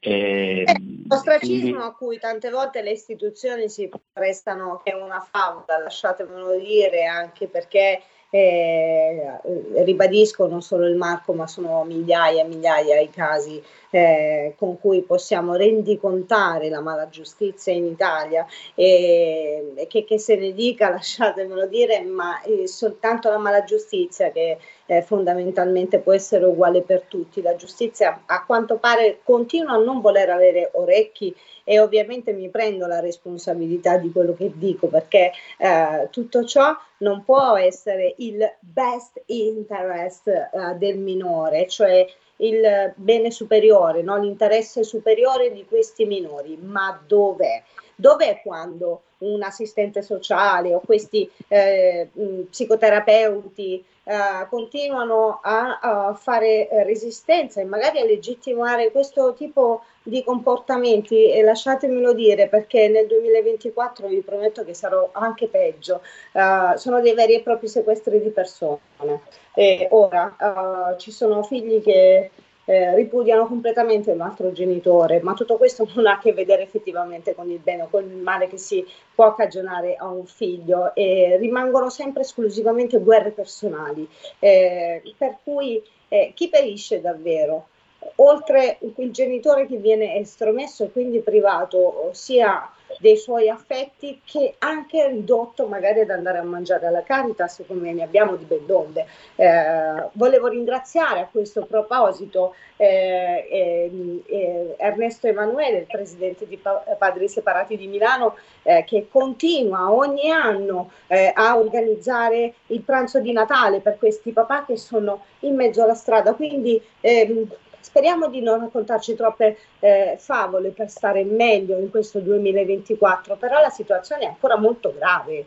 E, eh, ostracismo quindi... a cui tante volte le istituzioni si prestano, che è una favola, lasciatemelo dire, anche perché eh, ribadisco non solo il Marco, ma sono migliaia e migliaia i casi eh, con cui possiamo rendicontare la mala giustizia in Italia e, che, che, se ne dica, lasciatemelo dire, ma eh, soltanto la mala giustizia che eh, fondamentalmente può essere uguale per tutti. La giustizia a quanto pare continua a non voler avere orecchi e ovviamente mi prendo la responsabilità di quello che dico perché eh, tutto ciò non può essere il best interest eh, del minore, cioè il bene superiore, no? l'interesse superiore di questi minori, ma dov'è? Dov'è quando un assistente sociale o questi eh, psicoterapeuti eh, continuano a, a fare eh, resistenza e magari a legittimare questo tipo di comportamenti e lasciatemelo dire perché nel 2024 vi prometto che sarò anche peggio, uh, sono dei veri e propri sequestri di persone. E ora uh, ci sono figli che eh, ripudiano completamente un altro genitore, ma tutto questo non ha a che vedere effettivamente con il bene o con il male che si può cagionare a un figlio e rimangono sempre esclusivamente guerre personali, eh, per cui eh, chi perisce davvero? Oltre il genitore che viene estromesso e quindi privato sia dei suoi affetti che anche ridotto magari ad andare a mangiare alla Caritas come ne abbiamo di ben donde. Eh, volevo ringraziare a questo proposito eh, eh, eh Ernesto Emanuele, il presidente di Padri Separati di Milano, eh, che continua ogni anno eh, a organizzare il pranzo di Natale per questi papà che sono in mezzo alla strada. Quindi ehm, Speriamo di non raccontarci troppe eh, favole per stare meglio in questo 2024, però la situazione è ancora molto grave.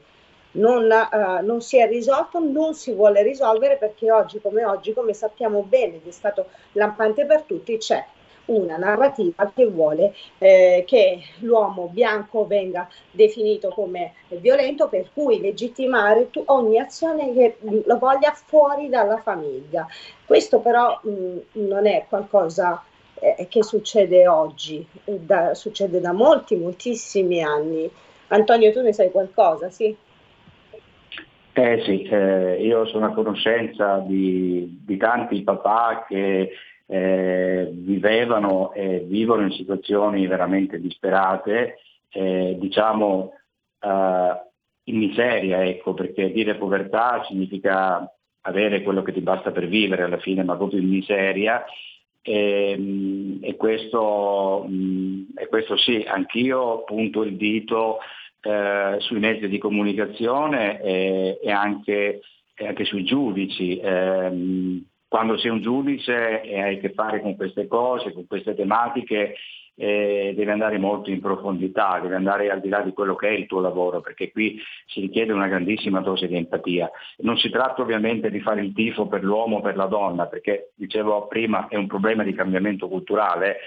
Non, uh, non, si è risolto, non si vuole risolvere perché oggi come oggi, come sappiamo bene ed è stato lampante per tutti, c'è una narrativa che vuole eh, che l'uomo bianco venga definito come violento, per cui legittimare tu, ogni azione che lo voglia fuori dalla famiglia. Questo però mh, non è qualcosa eh, che succede oggi, da, succede da molti, moltissimi anni. Antonio, tu ne sai qualcosa, sì? Eh sì, eh, io sono a conoscenza di, di tanti papà che eh, vivevano e vivono in situazioni veramente disperate, eh, diciamo eh, in miseria, ecco, perché dire povertà significa avere quello che ti basta per vivere alla fine, ma proprio in miseria. E, ehm, e, questo, e questo sì, anch'io punto il dito eh, sui mezzi di comunicazione e, e anche, anche, sui giudici. Eh, quando sei un giudice e hai a che fare con queste cose, con queste tematiche, eh, devi andare molto in profondità, devi andare al di là di quello che è il tuo lavoro, perché qui si richiede una grandissima dose di empatia. Non si tratta ovviamente di fare il tifo per l'uomo o per la donna, perché dicevo prima è un problema di cambiamento culturale.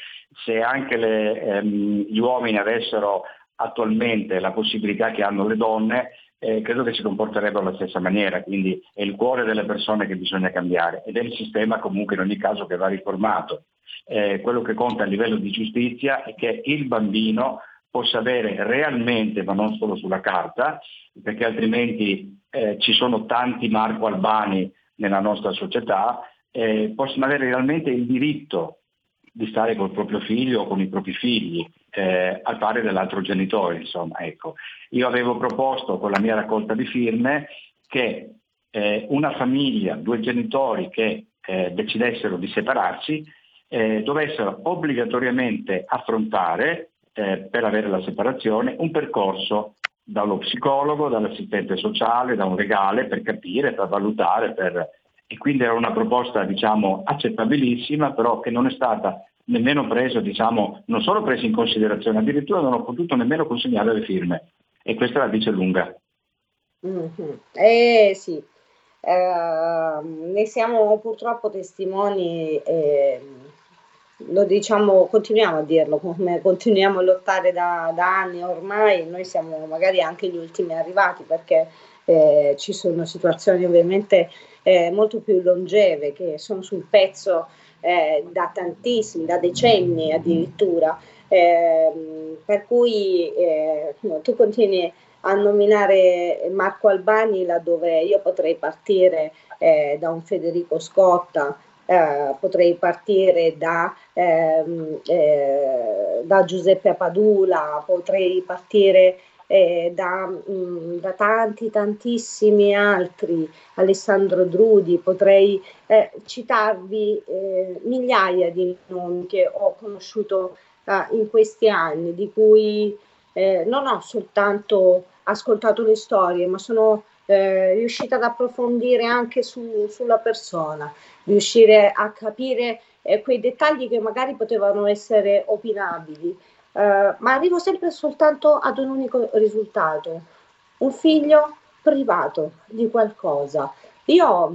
Se anche le, ehm, gli uomini avessero attualmente la possibilità che hanno le donne, eh, credo che si comporterebbero alla stessa maniera, quindi è il cuore delle persone che bisogna cambiare ed è il sistema comunque in ogni caso che va riformato. Eh, quello che conta a livello di giustizia è che il bambino possa avere realmente, ma non solo sulla carta, perché altrimenti eh, ci sono tanti Marco Albani nella nostra società, eh, possono avere realmente il diritto di stare col proprio figlio o con i propri figli, eh, al pari dell'altro genitore. Insomma, ecco. Io avevo proposto con la mia raccolta di firme che eh, una famiglia, due genitori che eh, decidessero di separarsi, eh, dovessero obbligatoriamente affrontare, eh, per avere la separazione, un percorso dallo psicologo, dall'assistente sociale, da un legale per capire, per valutare, per... e quindi era una proposta diciamo accettabilissima, però che non è stata nemmeno preso, diciamo, non solo preso in considerazione, addirittura non ho potuto nemmeno consegnare le firme. E questa la dice lunga. Mm-hmm. Eh sì, eh, ne siamo purtroppo testimoni, eh, lo diciamo, continuiamo a dirlo, come continuiamo a lottare da, da, anni ormai, noi siamo magari anche gli ultimi arrivati perché eh, ci sono situazioni ovviamente eh, molto più longeve che sono sul pezzo eh, da tantissimi, da decenni addirittura, eh, per cui eh, tu continui a nominare Marco Albani laddove io potrei partire eh, da un Federico Scotta, eh, potrei partire da, ehm, eh, da Giuseppe Padula, potrei partire eh, da, mh, mm, da, tanti, tantissimi altri, Alessandro Drudi, potrei eh, citarvi eh, migliaia di nomi che ho conosciuto eh, in questi anni, di cui eh, non ho soltanto ascoltato le storie, ma sono eh, riuscita ad approfondire anche su, sulla persona, riuscire a capire quei dettagli che magari potevano essere opinabili eh, ma arrivo sempre soltanto ad un unico risultato, un figlio privato di qualcosa. Io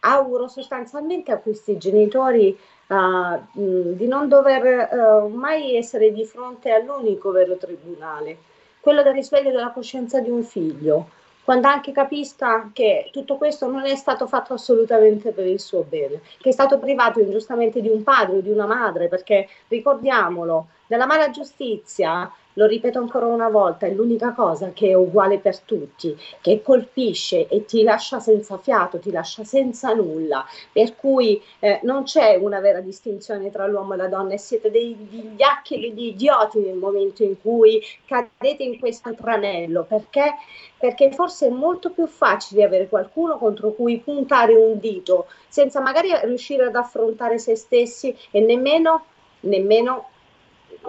auguro sostanzialmente a questi genitori uh, di non dover uh, mai essere di fronte all'unico vero tribunale, quello del risveglio della coscienza di un figlio, quando anche capisca che tutto questo non è stato fatto assolutamente per il suo bene, che è stato privato ingiustamente di un padre o di una madre, perché ricordiamolo, nella mala giustizia lo ripeto ancora una volta, è l'unica cosa che è uguale per tutti, che colpisce e ti lascia senza fiato, ti lascia senza nulla, per cui eh, non c'è una vera distinzione tra l'uomo e la donna e siete dei vigliacchi e degli idioti nel momento in cui cadete in questo tranello, perché? Perché forse è molto più facile avere qualcuno contro cui puntare un dito, senza magari riuscire ad affrontare se stessi e nemmeno, nemmeno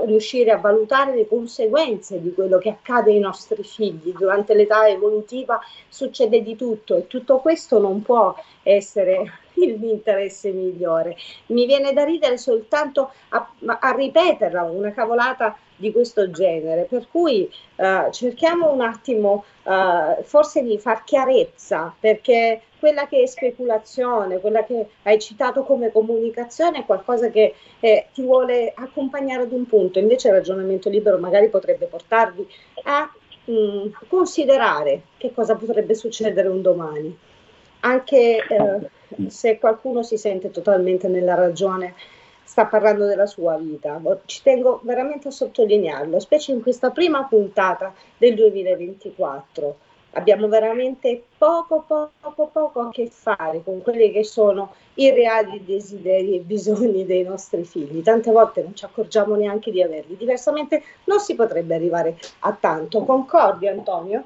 riuscire a valutare le conseguenze di quello che accade ai nostri figli. Durante l'età evolutiva succede di tutto e tutto questo non può essere l'interesse migliore. Mi viene da ridere soltanto a, a ripeterla una cavolata di questo genere, per cui uh, cerchiamo un attimo uh, forse di far chiarezza, perché quella che è speculazione, quella che hai citato come comunicazione è qualcosa che eh, ti vuole accompagnare ad un punto, invece il ragionamento libero magari potrebbe portarvi a mh, mm, considerare che cosa potrebbe succedere un domani, anche eh, se qualcuno si sente totalmente nella ragione sta parlando della sua vita. Ci tengo veramente a sottolinearlo, specie in questa prima puntata del 2024. Abbiamo veramente poco, poco, poco a che fare con quelli che sono i reali desideri e bisogni dei nostri figli. Tante volte non ci accorgiamo neanche di averli. Diversamente non si potrebbe arrivare a tanto. Concordi, Antonio?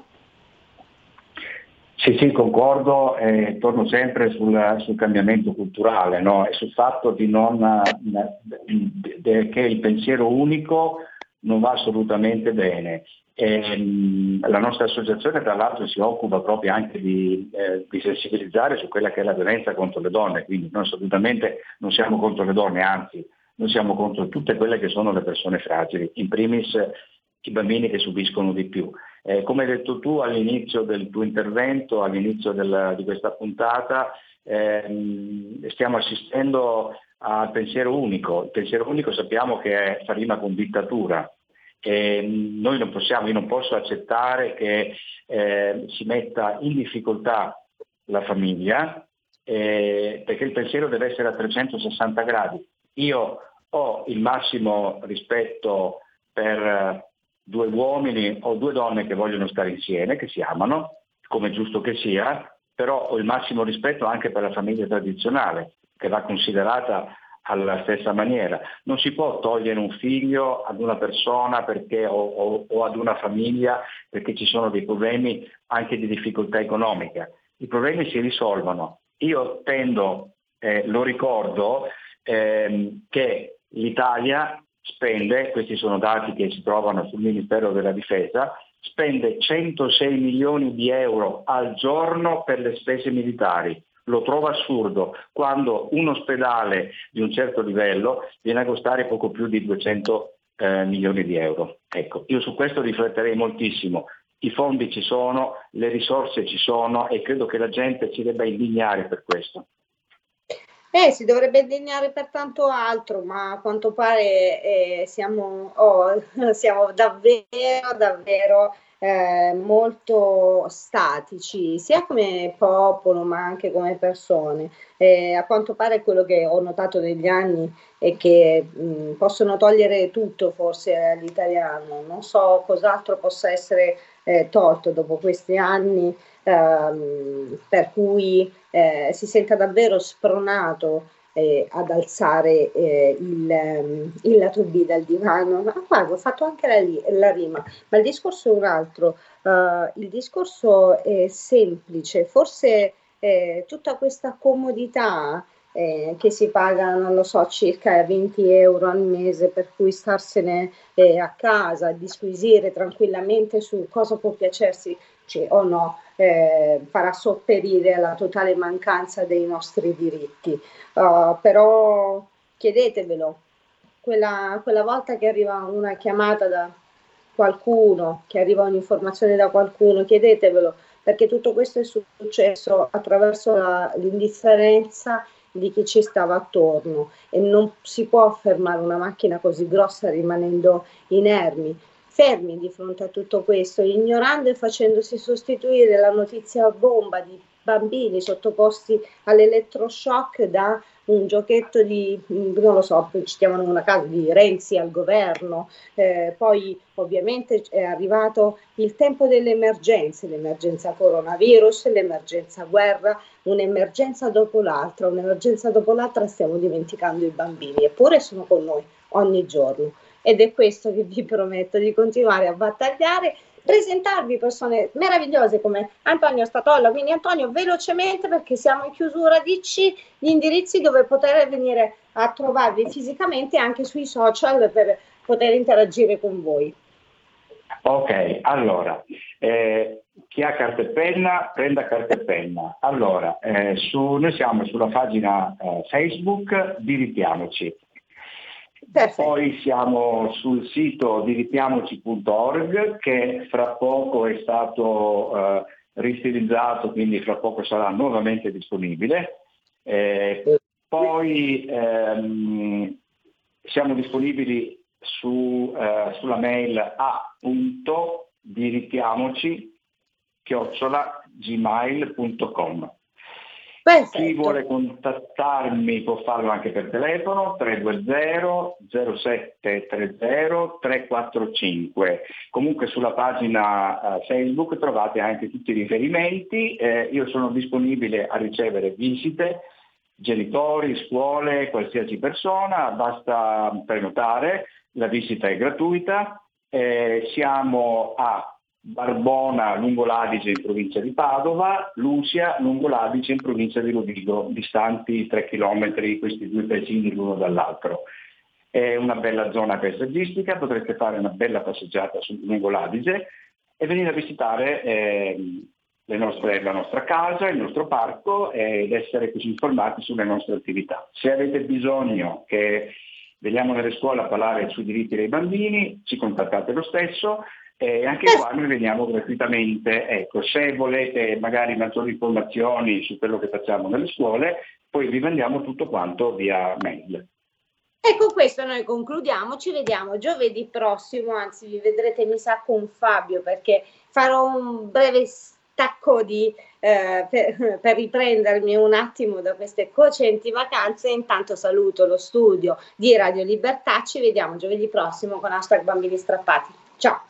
Sì, sì, concordo e torno sempre sul, sul cambiamento culturale no? e sul fatto non, che il pensiero unico non va assolutamente bene. E, mm, la nostra associazione tra l'altro si occupa proprio anche di, eh, di, sensibilizzare su quella che è la violenza contro le donne, quindi noi assolutamente non siamo contro le donne, anzi noi siamo contro tutte quelle che sono le persone fragili, in primis i bambini che subiscono di più. Eh, come hai detto tu all'inizio del tuo intervento, all'inizio del, di questa puntata, ehm, stiamo assistendo al pensiero unico. Il pensiero unico sappiamo che è, fa rima con dittatura. E noi non possiamo, io non posso accettare che eh, si metta in difficoltà la famiglia eh, perché il pensiero deve essere a 360 gradi. Io ho il massimo rispetto per due uomini o due donne che vogliono stare insieme, che si amano, come giusto che sia, però ho il massimo rispetto anche per la famiglia tradizionale, che va considerata alla stessa maniera. Non si può togliere un figlio ad una persona perché, o, o, o, ad una famiglia perché ci sono dei problemi anche di difficoltà economica. I problemi si risolvono. Io tendo, eh, lo ricordo, ehm, che l'Italia spende, questi sono dati che si trovano sul Ministero della Difesa, spende 106 milioni di euro al giorno per le spese militari. Lo trovo assurdo quando un ospedale di un certo livello viene a costare poco più di 200 eh, milioni di euro. Ecco, io su questo rifletterei moltissimo. I fondi ci sono, le risorse ci sono e credo che la gente ci debba indignare per questo. Eh, si dovrebbe indegnare per tanto altro, ma a quanto pare eh, siamo, oh, siamo, davvero, davvero eh, molto statici, sia come popolo ma anche come persone. Eh, a quanto pare quello che ho notato negli anni è che mh, possono togliere tutto forse all'italiano, non so cos'altro possa essere eh, tolto dopo questi anni ehm, per cui eh, si senta davvero spronato eh, ad alzare eh, il, ehm, il, lato B dal divano. Ma guarda, ho fatto anche la, la rima, ma il discorso è un altro. Uh, il discorso è semplice, forse eh, tutta questa comodità eh, che si paga, non lo so, circa 20 euro al mese per cui starsene eh, a casa, disquisire tranquillamente su cosa può piacersi cioè, o no, eh, farà sopperire alla totale mancanza dei nostri diritti. Uh, però chiedetevelo, quella, quella volta che arriva una chiamata da qualcuno, che arriva un'informazione da qualcuno, chiedetevelo, perché tutto questo è successo attraverso la, l'indifferenza di chi ci stava attorno e non si può fermare una macchina così grossa rimanendo inermi, fermi di fronte a tutto questo, ignorando e facendosi sostituire la notizia bomba di bambini sottoposti all'elettroshock da un giochetto di, non lo so, ci chiamano una casa di Renzi al governo, eh, poi ovviamente è arrivato il tempo delle emergenze, l'emergenza coronavirus, l'emergenza guerra, un'emergenza dopo l'altra, un'emergenza dopo l'altra stiamo dimenticando i bambini, eppure sono con noi ogni giorno ed è questo che vi prometto di continuare a battagliare presentarvi persone meravigliose come Antonio Statolla. Quindi Antonio, velocemente perché siamo in chiusura, dici gli indirizzi dove poter venire a trovarvi fisicamente anche sui social per poter interagire con voi. Ok, allora, eh, chi ha carta e penna prenda carta e penna. Allora, eh, su, noi siamo sulla pagina eh, Facebook Diritiamoci. Perfetto. Poi siamo sul sito diripiamoci.org che fra poco è stato eh, ristilizzato, quindi fra poco sarà nuovamente disponibile. Eh, poi ehm, siamo disponibili su, eh, sulla mail a.diritiamoci chiocciola gmail.com. Perfetto. Chi vuole contattarmi può farlo anche per telefono 320 0730 345. Comunque sulla pagina uh, Facebook trovate anche tutti i riferimenti. Eh, io sono disponibile a ricevere visite, genitori, scuole, qualsiasi persona, basta prenotare, la visita è gratuita. Eh, siamo a Barbona lungo l'Adige in provincia di Padova, Lucia lungo l'Adige in provincia di Rovigo, distanti 3 km questi due paesini l'uno dall'altro. È una bella zona paesaggistica, potrete fare una bella passeggiata lungo l'Adige e venire a visitare eh, nostre, la nostra casa, il nostro parco ed essere così informati sulle nostre attività. Se avete bisogno che veniamo nelle scuole a parlare sui diritti dei bambini, ci contattate lo stesso, e anche qua noi veniamo gratuitamente, ecco, se volete magari maggiori informazioni su quello che facciamo nelle scuole, poi vi mandiamo tutto quanto via mail. E con questo noi concludiamo, ci vediamo giovedì prossimo, anzi vi vedrete mi sa con Fabio perché farò un breve stacco di, eh, per, per, riprendermi un attimo da queste cocenti vacanze. Intanto saluto lo studio di Radio Libertà, ci vediamo giovedì prossimo con hashtag bambini strappati. Ciao!